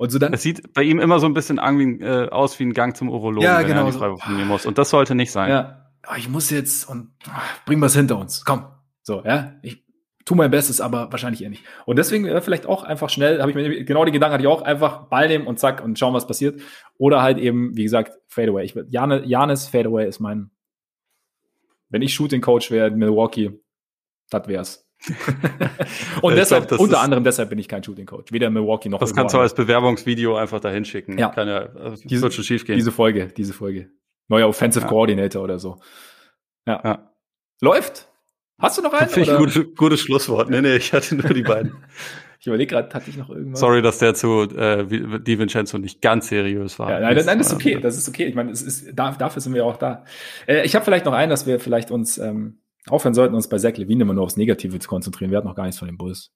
B: Und so dann. Es sieht bei ihm immer so ein bisschen äh, aus wie ein Gang zum Urologen,
A: ja, wenn genau, er
B: die Freiwurf nehmen muss. Und das sollte nicht sein.
A: Ja. Oh, ich muss jetzt und ach, bringen wir es hinter uns. Komm. So, ja. Ich tu mein Bestes, aber wahrscheinlich eher nicht. Und deswegen äh, vielleicht auch einfach schnell, habe ich mir genau die Gedanken hatte ich auch, einfach Ball nehmen und zack und schauen, was passiert. Oder halt eben, wie gesagt, Fadeaway. Ich, Jane, Janis Fadeaway ist mein, wenn ich Shooting Coach wäre in Milwaukee, das wär's. <laughs> und deshalb, glaub, unter anderem deshalb bin ich kein Shooting Coach. Weder Milwaukee noch
B: Das kannst du als Bewerbungsvideo einfach dahin schicken.
A: Ja.
B: Kann
A: ja, also diese, wird schon schief gehen. Diese Folge, diese Folge. Neuer Offensive ja. Coordinator oder so. Ja. ja. Läuft. Hast du noch einen?
B: Finde ich ein gutes, gutes Schlusswort. Nee, nee, ich hatte nur die beiden. <laughs>
A: ich überlege gerade, hatte ich noch irgendwas?
B: Sorry, dass der zu äh, Di Vincenzo nicht ganz seriös war.
A: Ja, nein, nein, das ist okay. Das ist okay. Ich meine, es ist, dafür sind wir auch da. Äh, ich habe vielleicht noch einen, dass wir vielleicht uns ähm, aufhören sollten, uns bei Zach Levine immer nur aufs Negative zu konzentrieren. Wir hatten noch gar nichts von dem Bulls.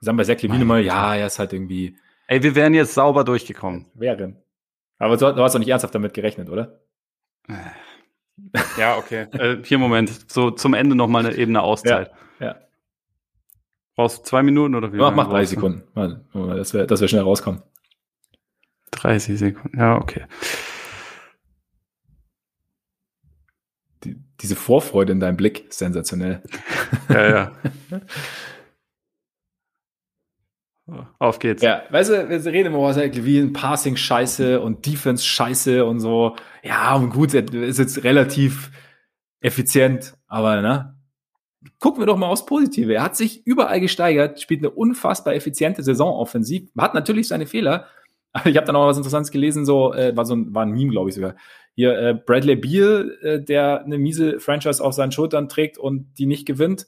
A: Wir sagen bei Zach Levine mal, ja, er ist halt irgendwie.
B: Ey, wir wären jetzt sauber durchgekommen.
A: Wären. Aber du, hast doch nicht ernsthaft damit gerechnet, oder?
B: Ja, okay. <laughs> äh, hier, Moment. So zum Ende noch mal eine Ebene Auszeit.
A: Ja. ja.
B: Brauchst du zwei Minuten oder wie?
A: Mach, mach drei Sekunden. Mal, dass wir, dass wir schnell rauskommen.
B: 30 Sekunden, ja, okay.
A: die, diese Vorfreude in deinem Blick, sensationell.
B: Ja, ja. <laughs> Auf geht's.
A: Ja, weißt du, wir reden immer über wie ein Passing scheiße und Defense scheiße und so. Ja, und gut, ist jetzt relativ effizient, aber ne? Gucken wir doch mal aufs Positive. Er hat sich überall gesteigert, spielt eine unfassbar effiziente Saison offensiv, hat natürlich seine Fehler, <laughs> ich habe dann auch was Interessantes gelesen, so, äh, war so ein, war ein Meme, glaube ich sogar. Hier, äh, Bradley Beal, äh, der eine miese Franchise auf seinen Schultern trägt und die nicht gewinnt.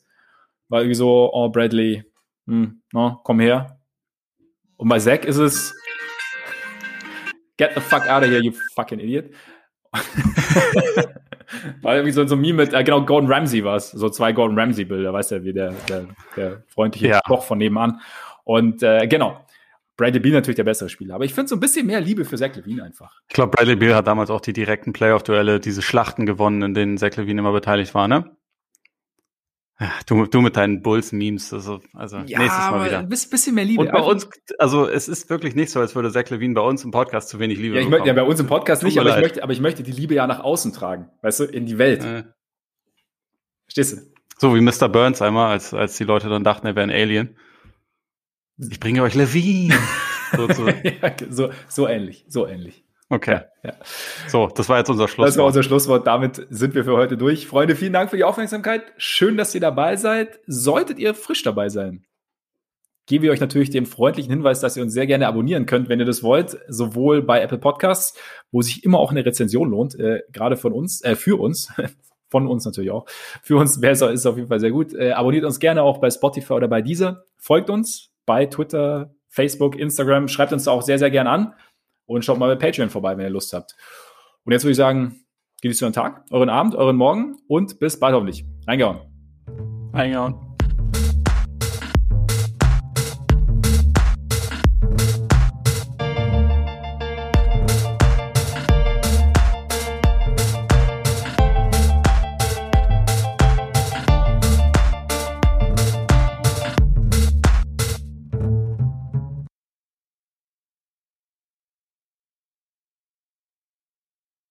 A: War irgendwie so, oh, Bradley, hm, no, komm her. Und bei Zack ist es, get the fuck out of here, you fucking idiot. <laughs> War irgendwie so, so ein Meme mit, äh, genau, Gordon Ramsay war es. So zwei Gordon Ramsay-Bilder, weißt du, wie der, der, der freundliche ja. Koch von nebenan. Und äh, genau, Bradley Beal natürlich der bessere Spieler. Aber ich finde so ein bisschen mehr Liebe für Zach Levine einfach.
B: Ich glaube, Bradley Beal hat damals auch die direkten Playoff-Duelle, diese Schlachten gewonnen, in denen Zach Levine immer beteiligt war, ne? Du, du mit deinen Bulls-Memes, also, also
A: ja, nächstes Mal wieder. Ein bisschen mehr Liebe.
B: Und bei uns, also es ist wirklich nicht so, als würde Zach Levine bei uns im Podcast zu wenig Liebe
A: ja, ich möchte, ja, bei uns im Podcast nicht, aber ich, möchte, aber ich möchte die Liebe ja nach außen tragen, weißt du, in die Welt. Äh. Verstehst du?
B: So wie Mr. Burns einmal, als, als die Leute dann dachten, er wäre ein Alien. Ich bringe euch Levine. <laughs>
A: so, so. <laughs> ja, so, so ähnlich, so ähnlich.
B: Okay. Ja, ja. So, das war jetzt unser Schlusswort.
A: Das war unser Schlusswort. Damit sind wir für heute durch. Freunde, vielen Dank für die Aufmerksamkeit. Schön, dass ihr dabei seid. Solltet ihr frisch dabei sein, gebe ich euch natürlich den freundlichen Hinweis, dass ihr uns sehr gerne abonnieren könnt, wenn ihr das wollt, sowohl bei Apple Podcasts, wo sich immer auch eine Rezension lohnt, äh, gerade von uns, äh, für uns, <laughs> von uns natürlich auch. Für uns besser ist auf jeden Fall sehr gut. Äh, abonniert uns gerne auch bei Spotify oder bei dieser. Folgt uns bei Twitter, Facebook, Instagram. Schreibt uns auch sehr, sehr gerne an und schaut mal bei Patreon vorbei, wenn ihr Lust habt. Und jetzt würde ich sagen, genießt euren Tag, euren Abend, euren Morgen und bis bald hoffentlich. Reingehauen.
B: Reingehauen.